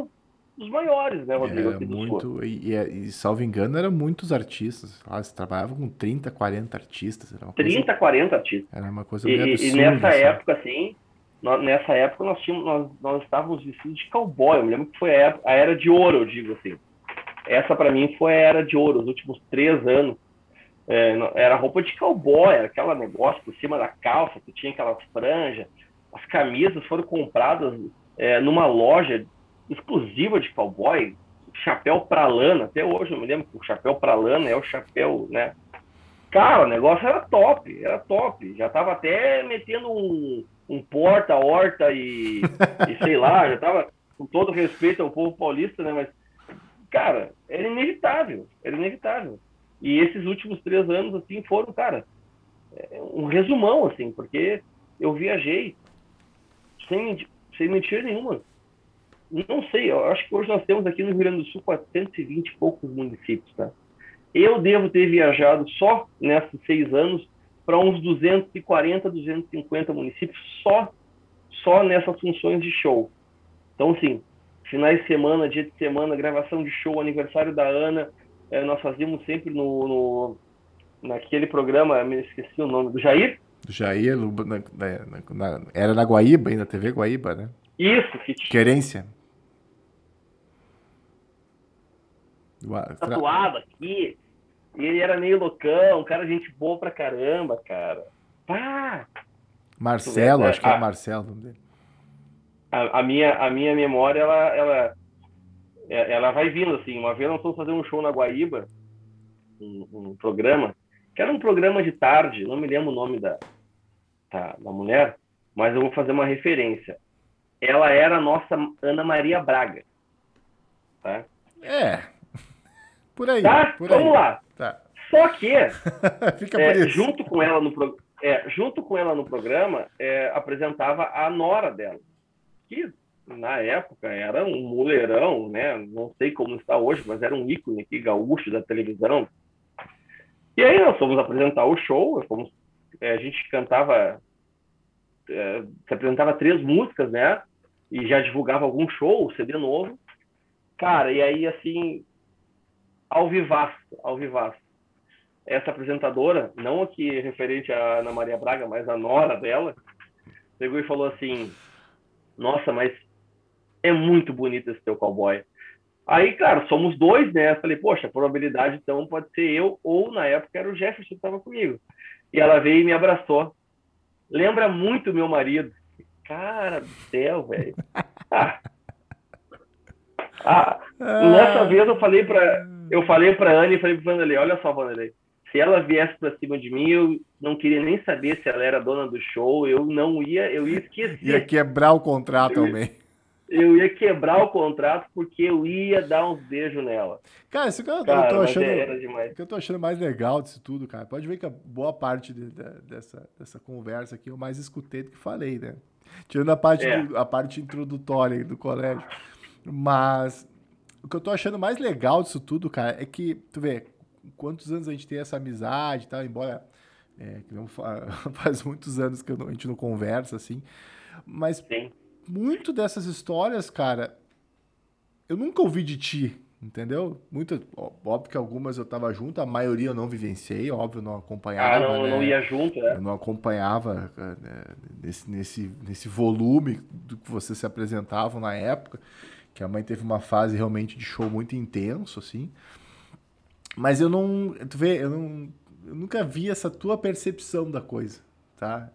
dos maiores, né, Rodrigo? Era muito, e, e, e, salvo engano, eram muitos artistas. Ah, você trabalhava com 30, 40 artistas. Era 30, coisa, 40 artistas. Era uma coisa e, absurda, e nessa sabe? época, assim, nós, nessa época nós, tínhamos, nós, nós estávamos vestidos de cowboy. Eu me lembro que foi a, a era de ouro, eu digo assim. Essa, para mim, foi a era de ouro, os últimos três anos. É, era roupa de cowboy, era aquela negócio por cima da calça, que tinha aquelas franjas. As camisas foram compradas é, numa loja exclusiva de cowboy, chapéu pra lana, até hoje eu me lembro que o chapéu pra lana é o chapéu, né? Cara, o negócio era top, era top. Já tava até metendo um, um porta, horta e, e sei lá, já tava com todo respeito ao povo paulista, né? Mas, cara, era inevitável, era inevitável. E esses últimos três anos, assim, foram, cara, é, um resumão, assim, porque eu viajei sem, sem mentira nenhuma não sei, eu acho que hoje nós temos aqui no Rio Grande do Sul 420 e poucos municípios, tá? Eu devo ter viajado só nesses seis anos para uns 240, 250 municípios só só nessas funções de show. Então, assim, finais de semana, dia de semana, gravação de show, aniversário da Ana, é, nós fazíamos sempre no, no, naquele programa, me esqueci o nome, do Jair? Do Jair, na, na, na, era na Guaíba, ainda TV Guaíba, né? Isso, que Querência. Tatuado aqui. E ele era meio loucão, um cara gente boa pra caramba, cara. Pá! Marcelo, acho que é Marcelo o nome dele. A, a, minha, a minha memória, ela, ela, é, ela vai vindo, assim. Uma vez nós fomos fazer um show na Guaíba, um, um programa, que era um programa de tarde, não me lembro o nome da, da, da mulher, mas eu vou fazer uma referência. Ela era a nossa Ana Maria Braga. Tá? É, por aí. Tá? Por Vamos aí. lá. Tá. Só que, é, junto com ela no pro... é, junto com ela no programa, é, apresentava a nora dela, que na época era um mulherão, né? Não sei como está hoje, mas era um ícone aqui gaúcho da televisão. E aí nós fomos apresentar o show, fomos, é, a gente cantava, é, se apresentava três músicas, né? E já divulgava algum show, CD novo. Cara, e aí assim, ao vivaço, ao vivaço. Essa apresentadora, não aqui referente a Ana Maria Braga, mas a nora dela, pegou e falou assim: Nossa, mas é muito bonito esse teu cowboy. Aí, cara, somos dois, né? falei, poxa, a probabilidade então pode ser eu, ou na época era o Jefferson que estava comigo. E ela veio e me abraçou. Lembra muito meu marido. Cara do céu, velho. Ah, ah, nessa ah. vez eu falei para eu falei para Anne e falei para Vanderlei, olha só, Vanderlei, se ela viesse para cima de mim, eu não queria nem saber se ela era dona do show, eu não ia, eu ia esquecer. Ia quebrar o contrato eu, também. Eu ia quebrar o contrato porque eu ia dar uns beijos nela. Cara, isso que eu, cara, eu tô achando, é, que eu tô achando mais legal disso tudo, cara. Pode ver que a boa parte de, de, dessa, dessa conversa aqui eu mais escutei do que falei, né? Tirando a parte, é. do, a parte introdutória do colégio. Mas o que eu tô achando mais legal disso tudo, cara, é que, tu vê, quantos anos a gente tem essa amizade e tal, embora é, faz muitos anos que a gente não conversa, assim, mas Sim. muito dessas histórias, cara, eu nunca ouvi de ti, entendeu? Muito, óbvio que algumas eu tava junto, a maioria eu não vivenciei, óbvio, não acompanhava. Ah, não, né? não ia junto, né? Eu não acompanhava né, nesse, nesse, nesse volume do que vocês se apresentavam na época, que a mãe teve uma fase realmente de show muito intenso, assim. Mas eu não, tu vê, eu não, eu nunca vi essa tua percepção da coisa, tá?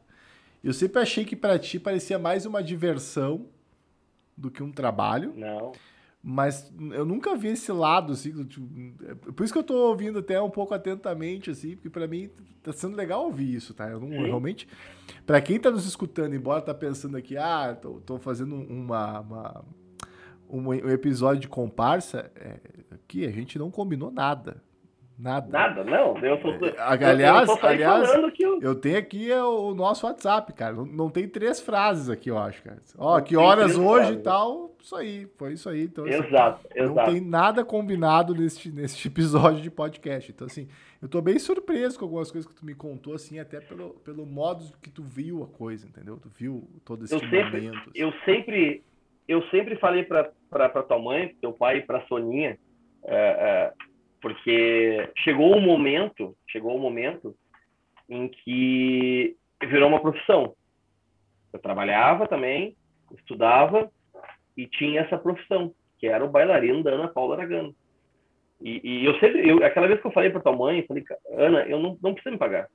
Eu sempre achei que para ti parecia mais uma diversão do que um trabalho. Não. Mas eu nunca vi esse lado, assim. Tipo, por isso que eu tô ouvindo até um pouco atentamente, assim, porque para mim tá sendo legal ouvir isso, tá? Eu não Sim. realmente. para quem tá nos escutando, embora tá pensando aqui, ah, tô, tô fazendo uma, uma um, episódio de comparsa, é, aqui a gente não combinou nada. Nada. Nada, não. Eu sou, é, aliás, eu aliás eu... eu... tenho aqui é o nosso WhatsApp, cara. Não, não, tem três frases aqui, eu acho, cara. Ó, que horas hoje e tal. Isso aí, foi isso aí. Então, exato, assim, exato. Não tem nada combinado neste, neste episódio de podcast. Então, assim, eu tô bem surpreso com algumas coisas que tu me contou, assim, até pelo, pelo modo que tu viu a coisa, entendeu? Tu viu todo esse eu momento. Sempre, assim. Eu sempre, eu sempre falei pra, pra tua mãe, teu pai pra Soninha, é, é, porque chegou um momento, chegou um momento em que virou uma profissão. Eu trabalhava também, estudava e tinha essa profissão, que era o bailarino da Ana Paula Aragano. E, e eu sempre, eu, aquela vez que eu falei para tua mãe, eu falei, Ana, eu não, não preciso me pagar.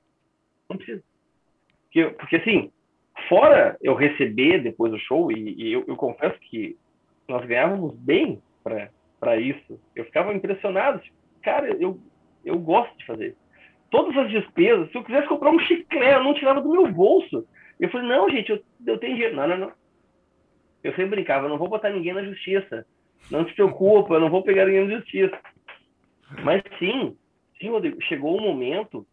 Não preciso. Porque, porque assim, fora eu receber depois do show, e, e eu, eu confesso que nós ganhávamos bem para isso. Eu ficava impressionado, tipo, cara, eu, eu gosto de fazer. Todas as despesas, se eu quisesse comprar um chiclete, eu não tirava do meu bolso. Eu falei, não, gente, eu, eu tenho dinheiro. Não, não, não. Eu sempre brincava, não vou botar ninguém na justiça. Não se preocupa, eu não vou pegar ninguém na justiça. Mas sim, sim, Rodrigo, chegou um momento,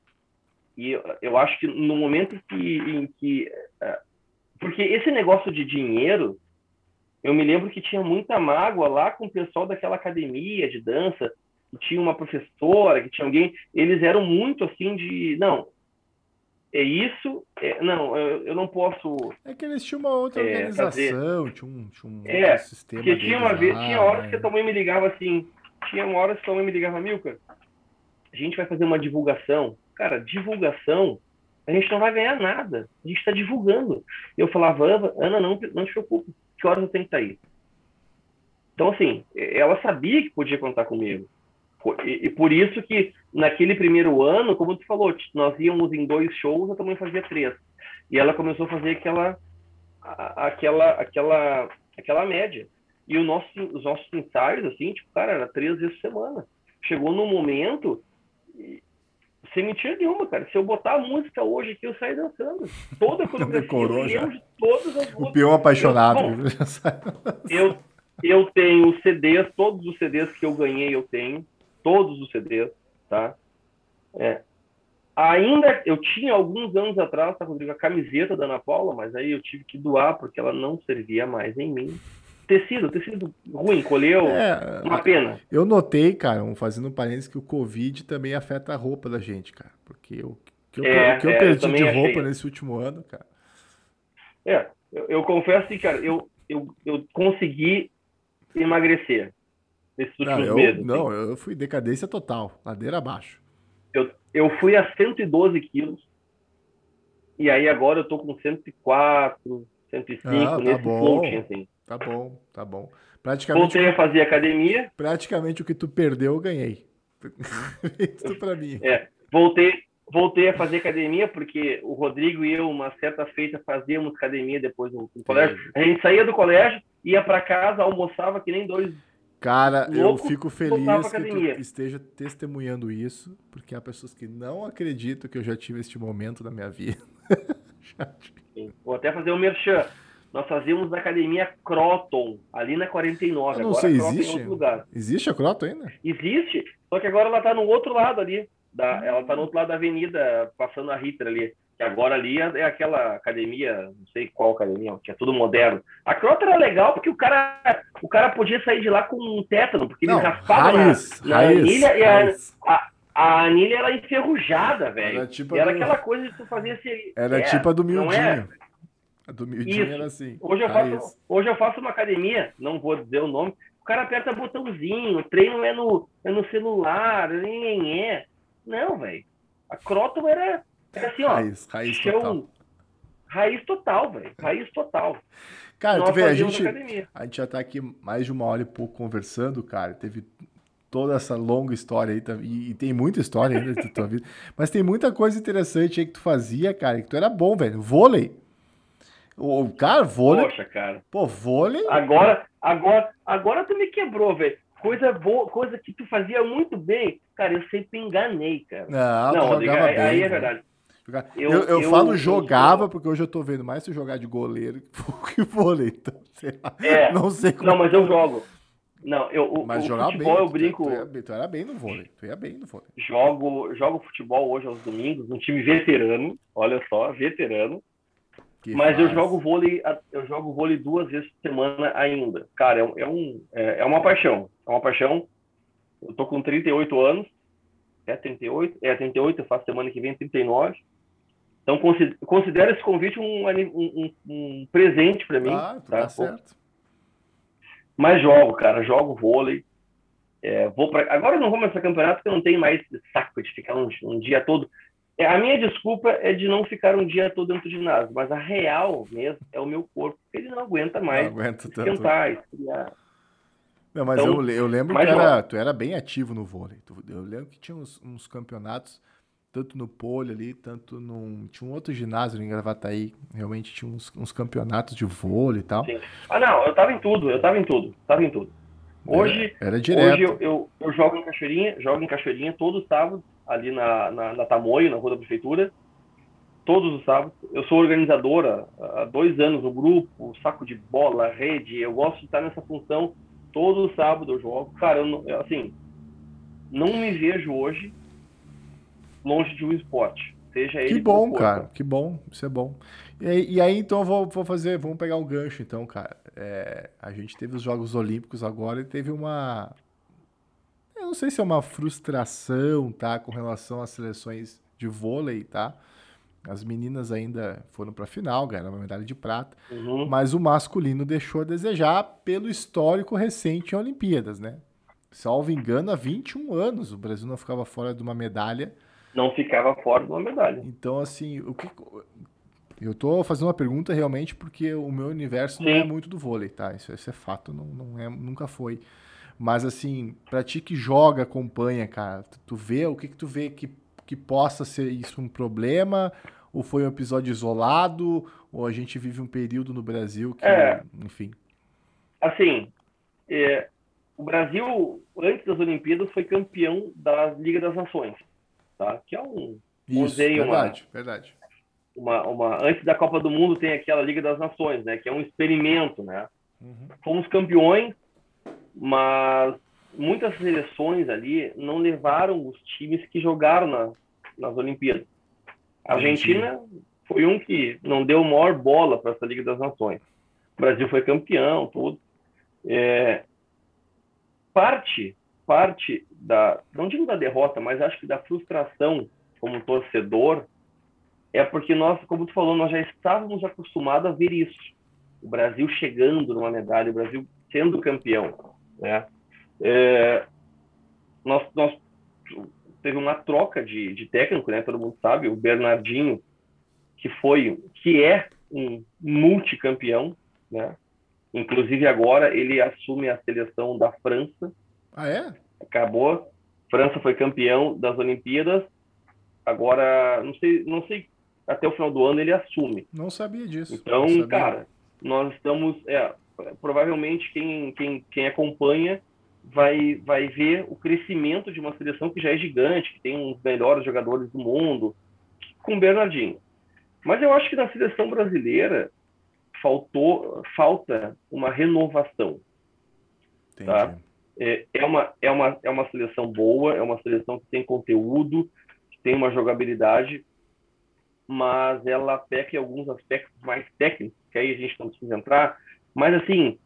e eu, eu acho que no momento que, em que. Uh, porque esse negócio de dinheiro, eu me lembro que tinha muita mágoa lá com o pessoal daquela academia de dança, que tinha uma professora, que tinha alguém, eles eram muito assim de, não, é isso, é, não, eu, eu, não posso... É que eles tinham uma outra é, organização, tinha um, tinha um é, sistema porque tinha uma vez, tinha horas que a tua mãe me ligava assim, tinha uma hora que a tua mãe me ligava, Milka, a gente vai fazer uma divulgação, cara, divulgação, a gente não vai ganhar nada, a gente está divulgando. Eu falava, Ana, não, não te preocupe, que horas eu tenho que estar aí? Então, assim, ela sabia que podia contar comigo. E, e, por isso que naquele primeiro ano, como tu falou, nós íamos em dois shows, eu também fazia três. E ela começou a fazer aquela aquela aquela aquela média. E o nosso, os nossos ensaios, assim, tipo, cara, era três vezes por semana. Chegou num momento, sem mentira nenhuma, cara. Se eu botar a música hoje aqui, eu saio dançando. Toda a coreografia, Decorou já. de todas as O peão apaixonado. Eu, eu, eu tenho CDs, todos os CDs que eu ganhei eu tenho todos os CDs, tá? É. Ainda eu tinha alguns anos atrás, tá, Rodrigo, a camiseta da Ana Paula, mas aí eu tive que doar porque ela não servia mais em mim. Tecido, tecido ruim, colheu é, uma pena. Eu notei, cara, fazendo um parênteses, que o Covid também afeta a roupa da gente, cara. Porque o que eu, é, que eu é, perdi eu de roupa achei. nesse último ano, cara. É, eu, eu confesso que, cara, eu, eu, eu consegui emagrecer nesses últimos não, eu, meses. Assim. Não, eu fui decadência total, ladeira abaixo. Eu, eu fui a 112 quilos. E aí agora eu tô com 104, 105, ah, tá nesse bom, assim. Tá bom, tá bom. Praticamente, Voltei a fazer academia. Praticamente o que tu perdeu, eu ganhei. Isso pra mim. É, voltei, voltei a fazer academia porque o Rodrigo e eu, uma certa feita, fazíamos academia depois do, do colégio. A gente saía do colégio, ia para casa, almoçava que nem dois Cara, eu fico feliz que tu esteja testemunhando isso, porque há pessoas que não acreditam que eu já tive este momento na minha vida. Vou até fazer o um merchan. Nós fazíamos na academia Croton, ali na 49. Eu não agora sei, existe? Existe a Croton ainda? Existe, só que agora ela está no outro lado ali. Da, ela está no outro lado da avenida, passando a Rita ali. Que agora ali é, é aquela academia, não sei qual academia, que é tudo moderno. A Crota era legal porque o cara, o cara podia sair de lá com um tétano, porque ele não, raspava raiz, na, na raiz, anilha e a, a, a, anilha era enferrujada, velho. Era, tipo era do... aquela coisa de tu fazer assim. Era é, tipo a do. É? Do Mildinho Isso. era assim. Hoje eu, faço, hoje eu faço uma academia, não vou dizer o nome, O cara aperta botãozinho, o treino é no, é no celular, nem é. Não, velho. A Croton era, era assim, ó. Raiz, raiz chão, total. Raiz total, velho. Raiz total. Cara, Nós tu vê, a gente, a gente já tá aqui mais de uma hora e pouco conversando, cara. Teve toda essa longa história aí, e, e tem muita história ainda da tua vida, mas tem muita coisa interessante aí que tu fazia, cara, que tu era bom, velho. Vôlei. O cara, vôlei. Poxa, cara. Pô, vôlei. Agora, agora, agora tu me quebrou, velho. Coisa boa, coisa que tu fazia muito bem. Cara, eu sempre enganei, cara. Não, Não jogava aí, bem. Aí é verdade. Eu, eu, eu, eu falo jogava, porque hoje eu tô vendo mais tu jogar de goleiro que vôlei. Então, sei lá. É, não sei como. Não, mas eu jogo. Não, eu, o, mas o jogar futebol bem, eu brinco. Tu, tu, tu, era bem no vôlei. Tu ia bem no vôlei. Jogo, jogo futebol hoje aos domingos, um time veterano. Olha só, veterano. Que mas faz. eu jogo vôlei, eu jogo vôlei duas vezes por semana ainda. Cara, é, é, um, é, é uma paixão. É uma paixão. Eu tô com 38 anos. É 38? É 38, eu faço semana que vem 39. Então, considero esse convite um, um, um presente para mim. Ah, tá, tá certo. Mas jogo, cara, jogo vôlei. É, vou pra... Agora eu não vou mais para campeonato porque eu não tenho mais saco de ficar um, um dia todo. É, a minha desculpa é de não ficar um dia todo dentro do ginásio, mas a real mesmo é o meu corpo, ele não aguenta mais não aguenta esquentar, esfriar. Não, mas então, eu, eu lembro que era, tu era bem ativo no vôlei. Eu lembro que tinha uns, uns campeonatos tanto no pole ali, tanto num. Tinha um outro ginásio em Gravataí, realmente tinha uns, uns campeonatos de vôlei e tal. Sim. Ah, não, eu tava em tudo, eu tava em tudo, tava em tudo. Hoje, era, era direto. Hoje eu, eu, eu, jogo em Cachoeirinha, jogo em Cachoeirinha todo sábado, ali na, na, na Tamoio, na rua da prefeitura. Todos os sábados. Eu sou organizadora há dois anos no grupo, saco de bola, rede. Eu gosto de estar nessa função. Todo sábado eu jogo. Cara, eu, não, assim, não me vejo hoje longe de um esporte. Seja ele que bom, cara. Que bom. Isso é bom. E aí, e aí então, eu vou, vou, fazer. Vamos pegar um gancho, então, cara. É, a gente teve os Jogos Olímpicos agora e teve uma. Não sei se é uma frustração, tá? Com relação às seleções de vôlei, tá? As meninas ainda foram para a final, ganharam uma medalha de prata, uhum. mas o masculino deixou a desejar pelo histórico recente em Olimpíadas, né? Salvo engano, há 21 anos o Brasil não ficava fora de uma medalha não ficava fora de uma medalha. Então, assim, o que. Eu tô fazendo uma pergunta realmente porque o meu universo Sim. não é muito do vôlei, tá? Isso, isso é fato, não, não é, nunca foi. Mas, assim, pra ti que joga, acompanha, cara, tu vê, o que que tu vê que, que possa ser isso um problema? Ou foi um episódio isolado? Ou a gente vive um período no Brasil que, é, enfim... Assim, é, o Brasil, antes das Olimpíadas, foi campeão da Liga das Nações tá? Que é um Isso, verdade, uma, verdade. Uma, uma, antes da Copa do Mundo tem aquela Liga das Nações, né? Que é um experimento, né? Uhum. Fomos campeões, mas muitas seleções ali não levaram os times que jogaram na, nas Olimpíadas. A Argentina foi um que não deu maior bola para essa Liga das Nações. O Brasil foi campeão, tudo. É, parte parte da, não digo da derrota, mas acho que da frustração como torcedor, é porque nós, como tu falou, nós já estávamos acostumados a ver isso. O Brasil chegando numa medalha, o Brasil sendo campeão, né? É, nós, nós teve uma troca de, de técnico, né? Todo mundo sabe, o Bernardinho, que foi, que é um multicampeão, né? Inclusive agora ele assume a seleção da França, ah, é? Acabou. França foi campeão das Olimpíadas. Agora, não sei, não sei, até o final do ano ele assume. Não sabia disso. Então, cara, nós estamos, é, provavelmente quem, quem, quem acompanha vai, vai ver o crescimento de uma seleção que já é gigante, que tem os melhores jogadores do mundo, com o Bernardinho. Mas eu acho que na seleção brasileira faltou, falta uma renovação. Tá? Entendi. Tá? é, é, uma, é, uma, é uma seleção boa, é uma seleção que tem conteúdo, que tem uma jogabilidade, mas ela peca em alguns aspectos mais técnicos, que aí a gente não precisa entrar, mas assim,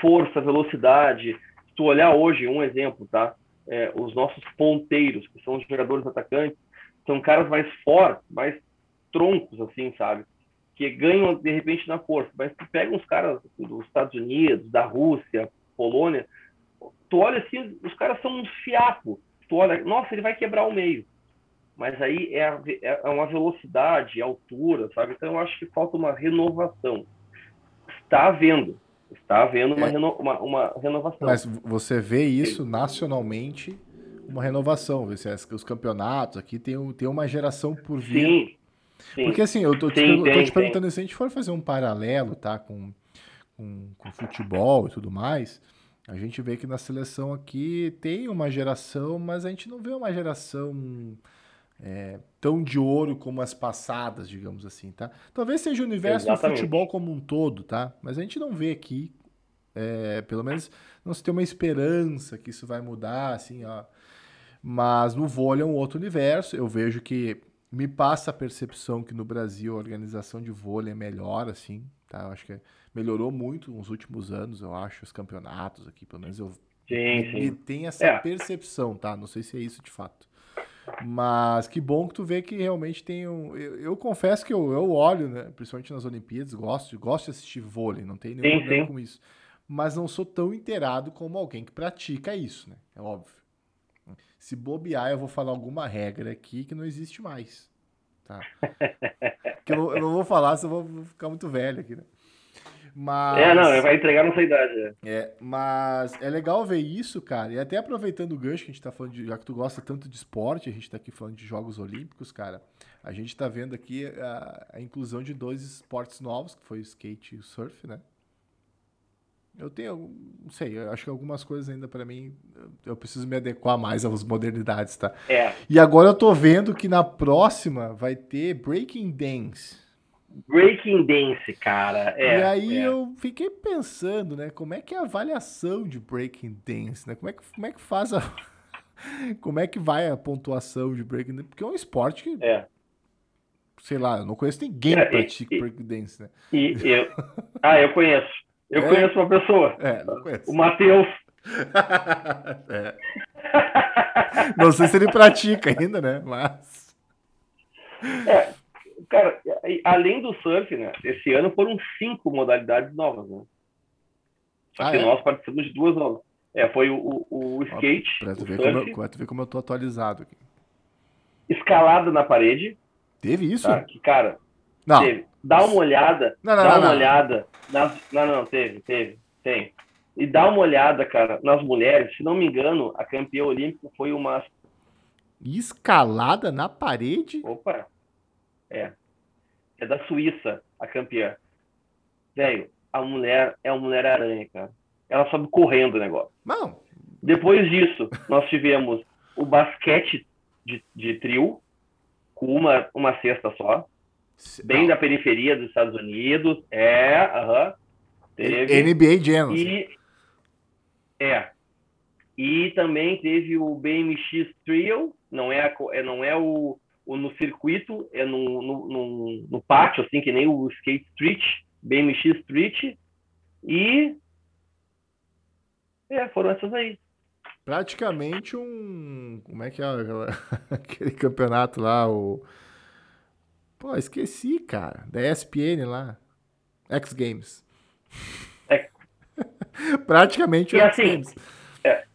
força, velocidade, se tu olhar hoje, um exemplo, tá? É, os nossos ponteiros, que são os jogadores atacantes, são caras mais fortes, mais troncos, assim, sabe? Que ganham, de repente, na força. Mas tu pega uns caras dos Estados Unidos, da Rússia, Polônia, tu olha assim, os caras são uns fiapos. Tu olha, nossa, ele vai quebrar o meio. Mas aí é, a, é uma velocidade, altura, sabe? Então eu acho que falta uma renovação. Está havendo, está havendo uma, é. reno, uma, uma renovação. Mas você vê isso nacionalmente, uma renovação. Os campeonatos aqui tem, tem uma geração por vir. Sim. Sim. Porque assim, eu tô te, Sim, tem, tô te perguntando se a gente for fazer um paralelo, tá? Com, com, com futebol e tudo mais, a gente vê que na seleção aqui tem uma geração, mas a gente não vê uma geração é, tão de ouro como as passadas, digamos assim, tá? Talvez seja o universo Exatamente. do futebol como um todo, tá? Mas a gente não vê aqui, é, pelo menos não se tem uma esperança que isso vai mudar, assim, ó. Mas no vôlei é um outro universo. Eu vejo que me passa a percepção que no Brasil a organização de vôlei é melhor, assim, tá? Eu acho que melhorou muito nos últimos anos, eu acho, os campeonatos aqui, pelo menos eu sim, sim. tem essa é. percepção, tá? Não sei se é isso de fato. Mas que bom que tu vê que realmente tem um. Eu, eu confesso que eu, eu olho, né? Principalmente nas Olimpíadas, gosto, gosto de assistir vôlei, não tem nenhum sim, problema sim. com isso. Mas não sou tão inteirado como alguém que pratica isso, né? É óbvio. Se bobear, eu vou falar alguma regra aqui que não existe mais. Tá? que eu, eu, não vou falar, senão eu vou ficar muito velho aqui, né? Mas... É, não, vai entregar nossa idade. É. é, mas é legal ver isso, cara. E até aproveitando o gancho que a gente tá falando de. Já que tu gosta tanto de esporte, a gente tá aqui falando de Jogos Olímpicos, cara. A gente tá vendo aqui a, a inclusão de dois esportes novos, que foi o skate e o surf, né? Eu tenho, não sei, eu acho que algumas coisas ainda para mim eu preciso me adequar mais às modernidades, tá? É. E agora eu tô vendo que na próxima vai ter Breaking Dance. Breaking Dance, cara. É, e aí é. eu fiquei pensando, né, como é que é a avaliação de Breaking Dance, né? Como é que, como é que faz a como é que vai a pontuação de Breaking Dance? Porque é um esporte que é. sei lá, eu não conheço ninguém que pratica Breaking Dance, né? E eu, ah, eu conheço. Eu é? conheço uma pessoa. É, não conheço. O Matheus. é. Não sei se ele pratica ainda, né? Mas. É, cara, além do surf, né? Esse ano foram cinco modalidades novas, né? Só ah, que é? nós participamos de duas novas. É, foi o, o, o skate. Pra tu, ver como eu, tu ver como eu tô atualizado aqui. Escalada na parede. Teve isso? Tá? Que, cara, não. Teve. Dá uma olhada. Não, não, dá não, uma olhada. Nas... Não, não, teve, teve, tem. E dá uma olhada, cara, nas mulheres. Se não me engano, a campeã olímpica foi uma. Escalada na parede? Opa! É. É da Suíça, a campeã. Velho, a mulher é uma mulher aranha, cara. Ela sobe correndo o negócio. Não. Depois disso, nós tivemos o basquete de, de trio, com uma, uma cesta só bem Não. da periferia dos Estados Unidos. É, aham. Uh -huh, teve. NBA Jam. E, é. E também teve o BMX Trio, não é, a, é não é o no circuito, é no, no, no, no, pátio, assim, que nem o Skate Street, BMX Street. E. É, foram essas aí. Praticamente um. Como é que é aquele campeonato lá, o. Pô, esqueci, cara. Da ESPN lá. X Games. É. Praticamente o X assim, Games.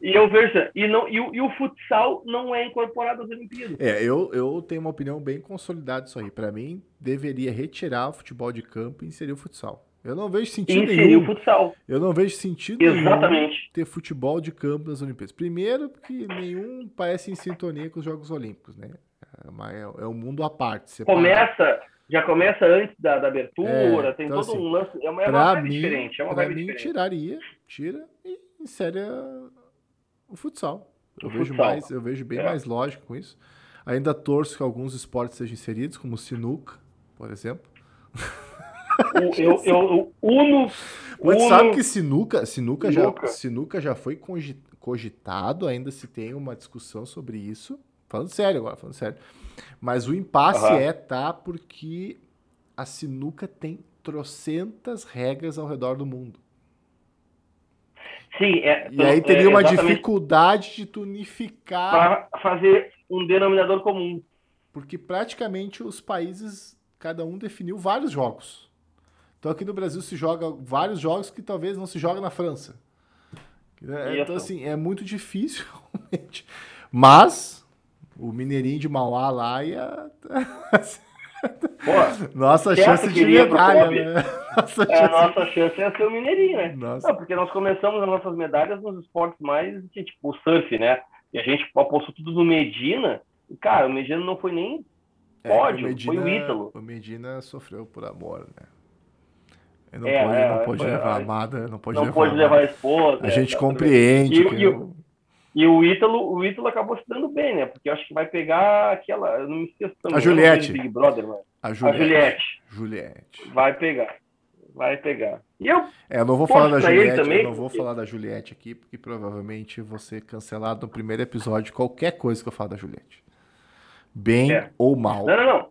É, e eu vejo, e, não, e, o, e o futsal não é incorporado às Olimpíadas. É, eu, eu tenho uma opinião bem consolidada disso aí. Para mim, deveria retirar o futebol de campo e inserir o futsal. Eu não vejo sentido inserir nenhum. o futsal. Eu não vejo sentido Exatamente. ter futebol de campo nas Olimpíadas. Primeiro, porque nenhum parece em sintonia com os Jogos Olímpicos, né? É, é um mundo à parte. Separado. Começa, já começa antes da, da abertura, é, tem então, todo assim, um lance. É uma, é uma mim, diferente. É uma vibe mim, diferente. tiraria, tira e insere o futsal. Eu o vejo futsal. mais, eu vejo bem é. mais lógico com isso. Ainda torço que alguns esportes sejam inseridos, como o sinuca, por exemplo. eu, eu, uno. Mas uno, sabe que sinuca, sinuca, sinuca. Já, sinuca já foi cogitado, ainda se tem uma discussão sobre isso. Falando sério agora, falando sério. Mas o impasse uhum. é, tá? Porque a sinuca tem trocentas regras ao redor do mundo. Sim, é, e aí teria é, uma dificuldade de tunificar. Para fazer um denominador comum. Porque praticamente os países, cada um definiu vários jogos. Então aqui no Brasil se joga vários jogos que talvez não se joga na França. É, então, assim, é muito difícil, realmente. Mas o Mineirinho de Mauá lá ia. Pô, nossa chance de medalha, né? Nossa, é, chance... nossa chance é ser o Mineirinho, né? Não, porque nós começamos as nossas medalhas nos esportes mais, tipo, o surf, né? E a gente apostou tudo no Medina. E, cara, o Medina não foi nem pódio, é, Medina, foi o Ítalo. O Medina sofreu por amor, né? Não é, pode, é, não pode levar a amada, não pode não levar. pode levar a esposa. A gente compreende. E, e, e, o Ítalo, o Ítalo acabou se dando bem, né? Porque eu acho que vai pegar aquela. Eu não me esqueço também. A Juliette. Brother. A Juliette. A Juliette. Juliette. Vai pegar. Vai pegar. E eu. É, eu não vou falar da Juliette. Também, eu não vou porque... falar da Juliette aqui, porque provavelmente ser cancelado no primeiro episódio qualquer coisa que eu falo da Juliette. Bem é. ou mal. Não, não, não.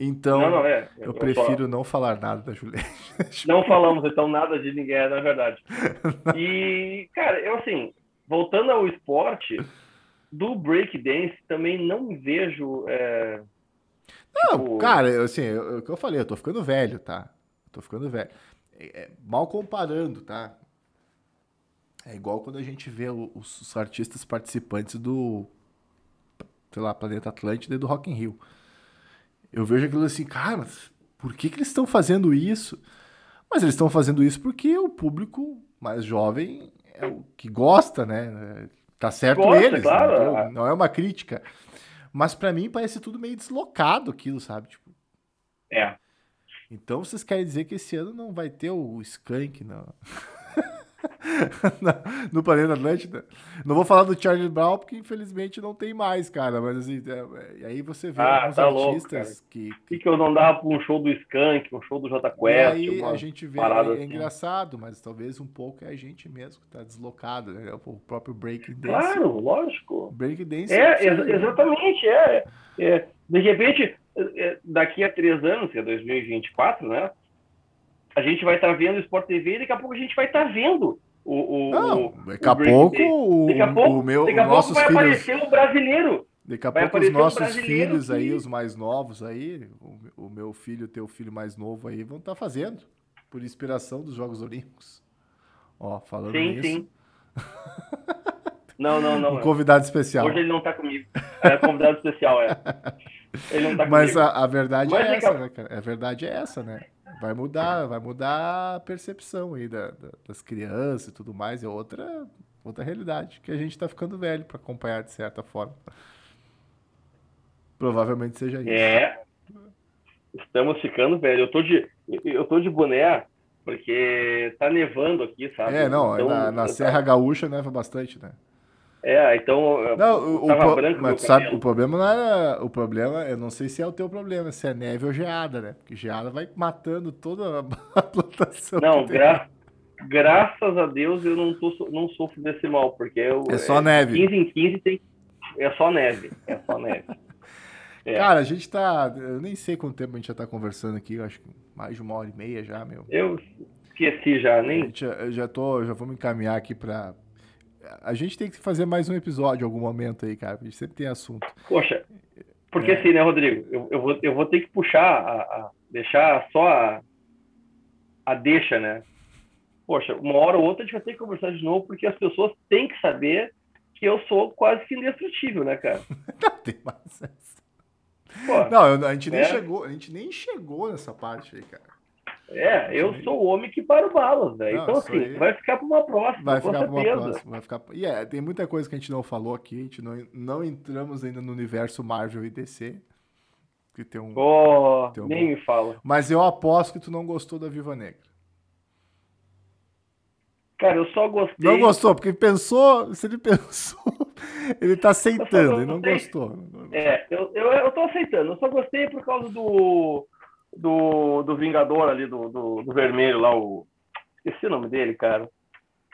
Então, não, não, é. eu, eu prefiro não falar nada da Juliette. Não falamos então nada de ninguém, na verdade. E, cara, eu assim, voltando ao esporte, do breakdance também não vejo. É, não, tipo... cara, assim, o que eu falei, eu tô ficando velho, tá? Tô ficando velho. É, é, mal comparando, tá? É igual quando a gente vê os, os artistas participantes do, sei lá, Planeta Atlântida e do Rock in Rio. Eu vejo aquilo assim, cara, por que, que eles estão fazendo isso? Mas eles estão fazendo isso porque o público mais jovem é o que gosta, né? Tá certo gosta, eles, claro. não, não é uma crítica. Mas para mim parece tudo meio deslocado aquilo, sabe? Tipo, é. Então vocês querem dizer que esse ano não vai ter o Skank, não? no Planeta Atlântida. Não vou falar do Charlie Brown, porque infelizmente não tem mais, cara. Mas assim, é, aí você vê ah, alguns tá artistas louco, que, que. que eu não dava pra um show do Skank, um show do J Quest? E aí a gente vê, é, é assim. engraçado, mas talvez um pouco é a gente mesmo que tá deslocado, né? O próprio Break Dance. Claro, lógico. Break Dance. É, é exatamente, é, é. De repente, é, daqui a três anos, que é 2024, né? a gente vai estar tá vendo o Sport TV e daqui a pouco a gente vai estar tá vendo o, o, Não, o, daqui, a pouco, o, daqui a pouco o meu, daqui a pouco nossos vai filhos... aparecer o brasileiro. Daqui a vai pouco os nossos filhos que... aí, os mais novos aí, o, o meu filho, o teu filho mais novo aí, vão estar tá fazendo por inspiração dos Jogos Olímpicos. Ó, falando sim, nisso. Sim, Não, não, não. Um convidado especial. Hoje ele não tá comigo. É convidado especial, é. Ele não tá Mas comigo. A, a verdade Mas é essa, né, cara? A verdade é essa, né? vai mudar, vai mudar a percepção aí da, da, das crianças e tudo mais. É outra, outra realidade que a gente está ficando velho para acompanhar de certa forma. Provavelmente seja isso. É. Estamos ficando velho. Eu tô de, eu tô de boné porque tá nevando aqui, sabe? É, não, então, na, na Serra Gaúcha neva bastante, né? É, então. Não, o, o branco mas sabe, o problema não era. O problema, eu não sei se é o teu problema, se é neve ou geada, né? Porque geada vai matando toda a plantação. Não, gra graças a Deus eu não, tô, não sofro desse mal, porque eu. É só é, neve. 15 em 15 tem. É só neve. É só neve. É. Cara, a gente tá. Eu nem sei quanto tempo a gente já tá conversando aqui, eu acho que mais de uma hora e meia já, meu. Eu esqueci já, nem. Eu já tô, já vou me encaminhar aqui para a gente tem que fazer mais um episódio em algum momento aí, cara. A gente sempre tem assunto. Poxa, porque é. assim, né, Rodrigo? Eu, eu, vou, eu vou ter que puxar, a, a deixar só a, a deixa, né? Poxa, uma hora ou outra a gente vai ter que conversar de novo, porque as pessoas têm que saber que eu sou quase que indestrutível, né, cara? Não tem mais essa. Pô, não, a gente nem é. chegou, a gente nem chegou nessa parte aí, cara. É, eu sou o homem que para o balas, velho. Então, assim, aí... vai ficar para uma próxima. Vai ficar para uma próxima. Vai ficar... E é, tem muita coisa que a gente não falou aqui. A gente não, não entramos ainda no universo Marvel e DC. Que tem um. Oh, tem um nem me fala. Mas eu aposto que tu não gostou da Viva Negra. Cara, eu só gostei. Não gostou, porque pensou, se ele pensou, ele tá aceitando, ele não gostou. É, eu, eu, eu tô aceitando, eu só gostei por causa do do, do Vingador ali, do, do, do, vermelho lá, o. Esqueci o nome dele, cara.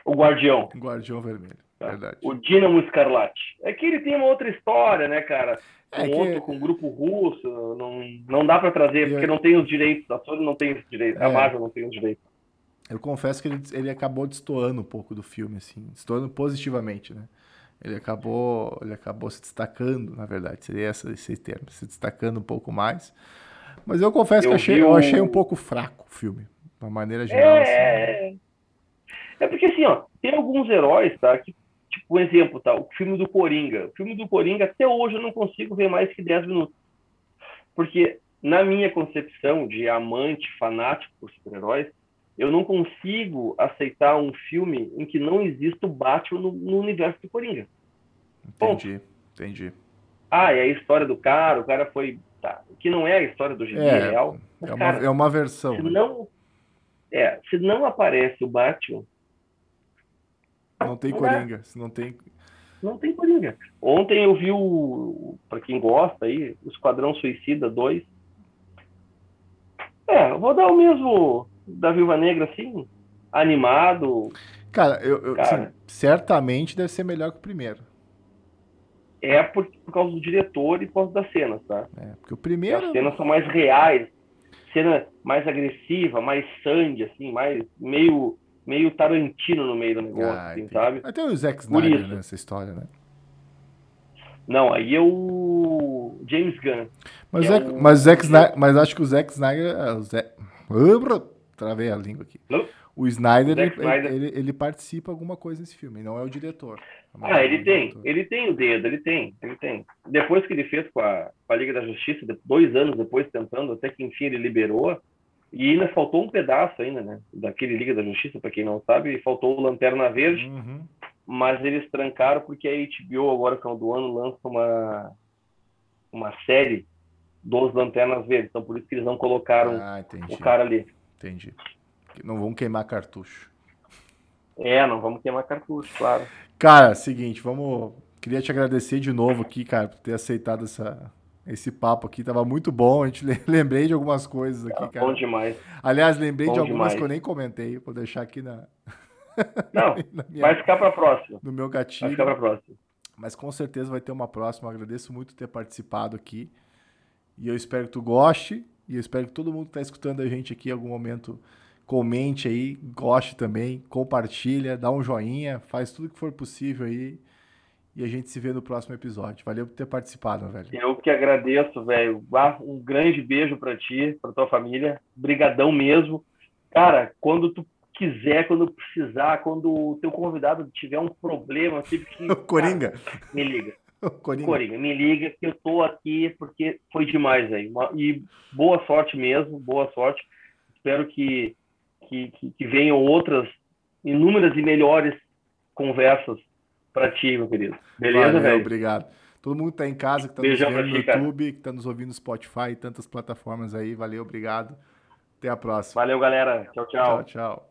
O Guardião. Guardião Vermelho, tá? verdade. O Dínamo Escarlate. É que ele tem uma outra história, né, cara? É que... outro, com um grupo russo, não, não dá para trazer, porque não tem os direitos, a Sony não tem os direitos, é. a Marvel não tem os direitos. Eu confesso que ele, ele acabou destoando um pouco do filme, assim, destoando positivamente, né? Ele acabou, ele acabou se destacando, na verdade, seria esse, esse termo, se destacando um pouco mais. Mas eu confesso eu que achei, o... eu achei um pouco fraco o filme, de uma maneira geral. É... Assim. É porque assim, ó, tem alguns heróis, tá? Que, tipo, um exemplo, tá? O filme do Coringa. O filme do Coringa, até hoje, eu não consigo ver mais que 10 minutos. Porque, na minha concepção de amante, fanático por super-heróis, eu não consigo aceitar um filme em que não exista o Batman no, no universo do Coringa. Entendi, entendi. Ah, é a história do cara, o cara foi. Tá, que não é a história do gibi é, real. É, uma, cara, é uma versão. Se né? não, é, se não aparece o Batman. Não tem não Coringa. Se não tem. Não tem Coringa. Ontem eu vi o. Pra quem gosta aí, o Esquadrão Suicida 2. É, vou dar o mesmo da Viúva Negra, assim, animado. Cara, eu, eu Cara, assim, certamente deve ser melhor que o primeiro. É por, por causa do diretor e por causa das cenas, tá? É, porque o primeiro. As cenas são mais reais, cena mais agressiva, mais sangue, assim, mais meio meio Tarantino no meio do negócio, ah, assim, sabe? Até o Zack Snyder nessa história, né? Não, aí é o James Gunn. Mas, é o... mas, Zack Snyder, mas acho que o Zack Snyder. É o Zack... Travei a língua aqui. O Snyder, ele, Snyder. Ele, ele, participa alguma coisa nesse filme, não é o diretor. Ah, ele tem, ele tem o dedo, ele tem, ele tem. Depois que ele fez com a, com a Liga da Justiça, dois anos depois tentando, até que enfim ele liberou, e ainda faltou um pedaço ainda, né, daquele Liga da Justiça, para quem não sabe, faltou o Lanterna Verde, uhum. mas eles trancaram porque a HBO agora, final do ano, lança uma, uma série dos Lanternas Verdes, então por isso que eles não colocaram ah, o cara ali. Entendi. Não vão queimar cartucho. É, não vamos queimar cartucho, claro. Cara, seguinte, vamos. Queria te agradecer de novo aqui, cara, por ter aceitado essa, esse papo aqui. Tava muito bom. A gente lembrei de algumas coisas aqui, cara. Bom demais. Aliás, lembrei bom de algumas demais. que eu nem comentei. Vou deixar aqui na. Não, na minha... vai ficar para próxima. No meu gatinho. Vai ficar para próxima. Mas com certeza vai ter uma próxima. Eu agradeço muito ter participado aqui. E eu espero que tu goste. E eu espero que todo mundo que está escutando a gente aqui em algum momento comente aí, goste também, compartilha, dá um joinha, faz tudo que for possível aí. E a gente se vê no próximo episódio. Valeu por ter participado, velho. Eu que agradeço, velho. Um grande beijo para ti, para tua família. Brigadão mesmo. Cara, quando tu quiser, quando precisar, quando o teu convidado tiver um problema, tipo que Coringa. Cara, me liga. Coringa. Coringa, me liga que eu tô aqui porque foi demais aí. E boa sorte mesmo, boa sorte. Espero que, que, que venham outras inúmeras e melhores conversas para ti, meu querido. Beleza, Valeu, velho? Obrigado. Todo mundo que tá em casa, que tá Beijão nos vendo no YouTube, que tá nos ouvindo no Spotify e tantas plataformas aí. Valeu, obrigado. Até a próxima. Valeu, galera. Tchau, tchau. Tchau, tchau.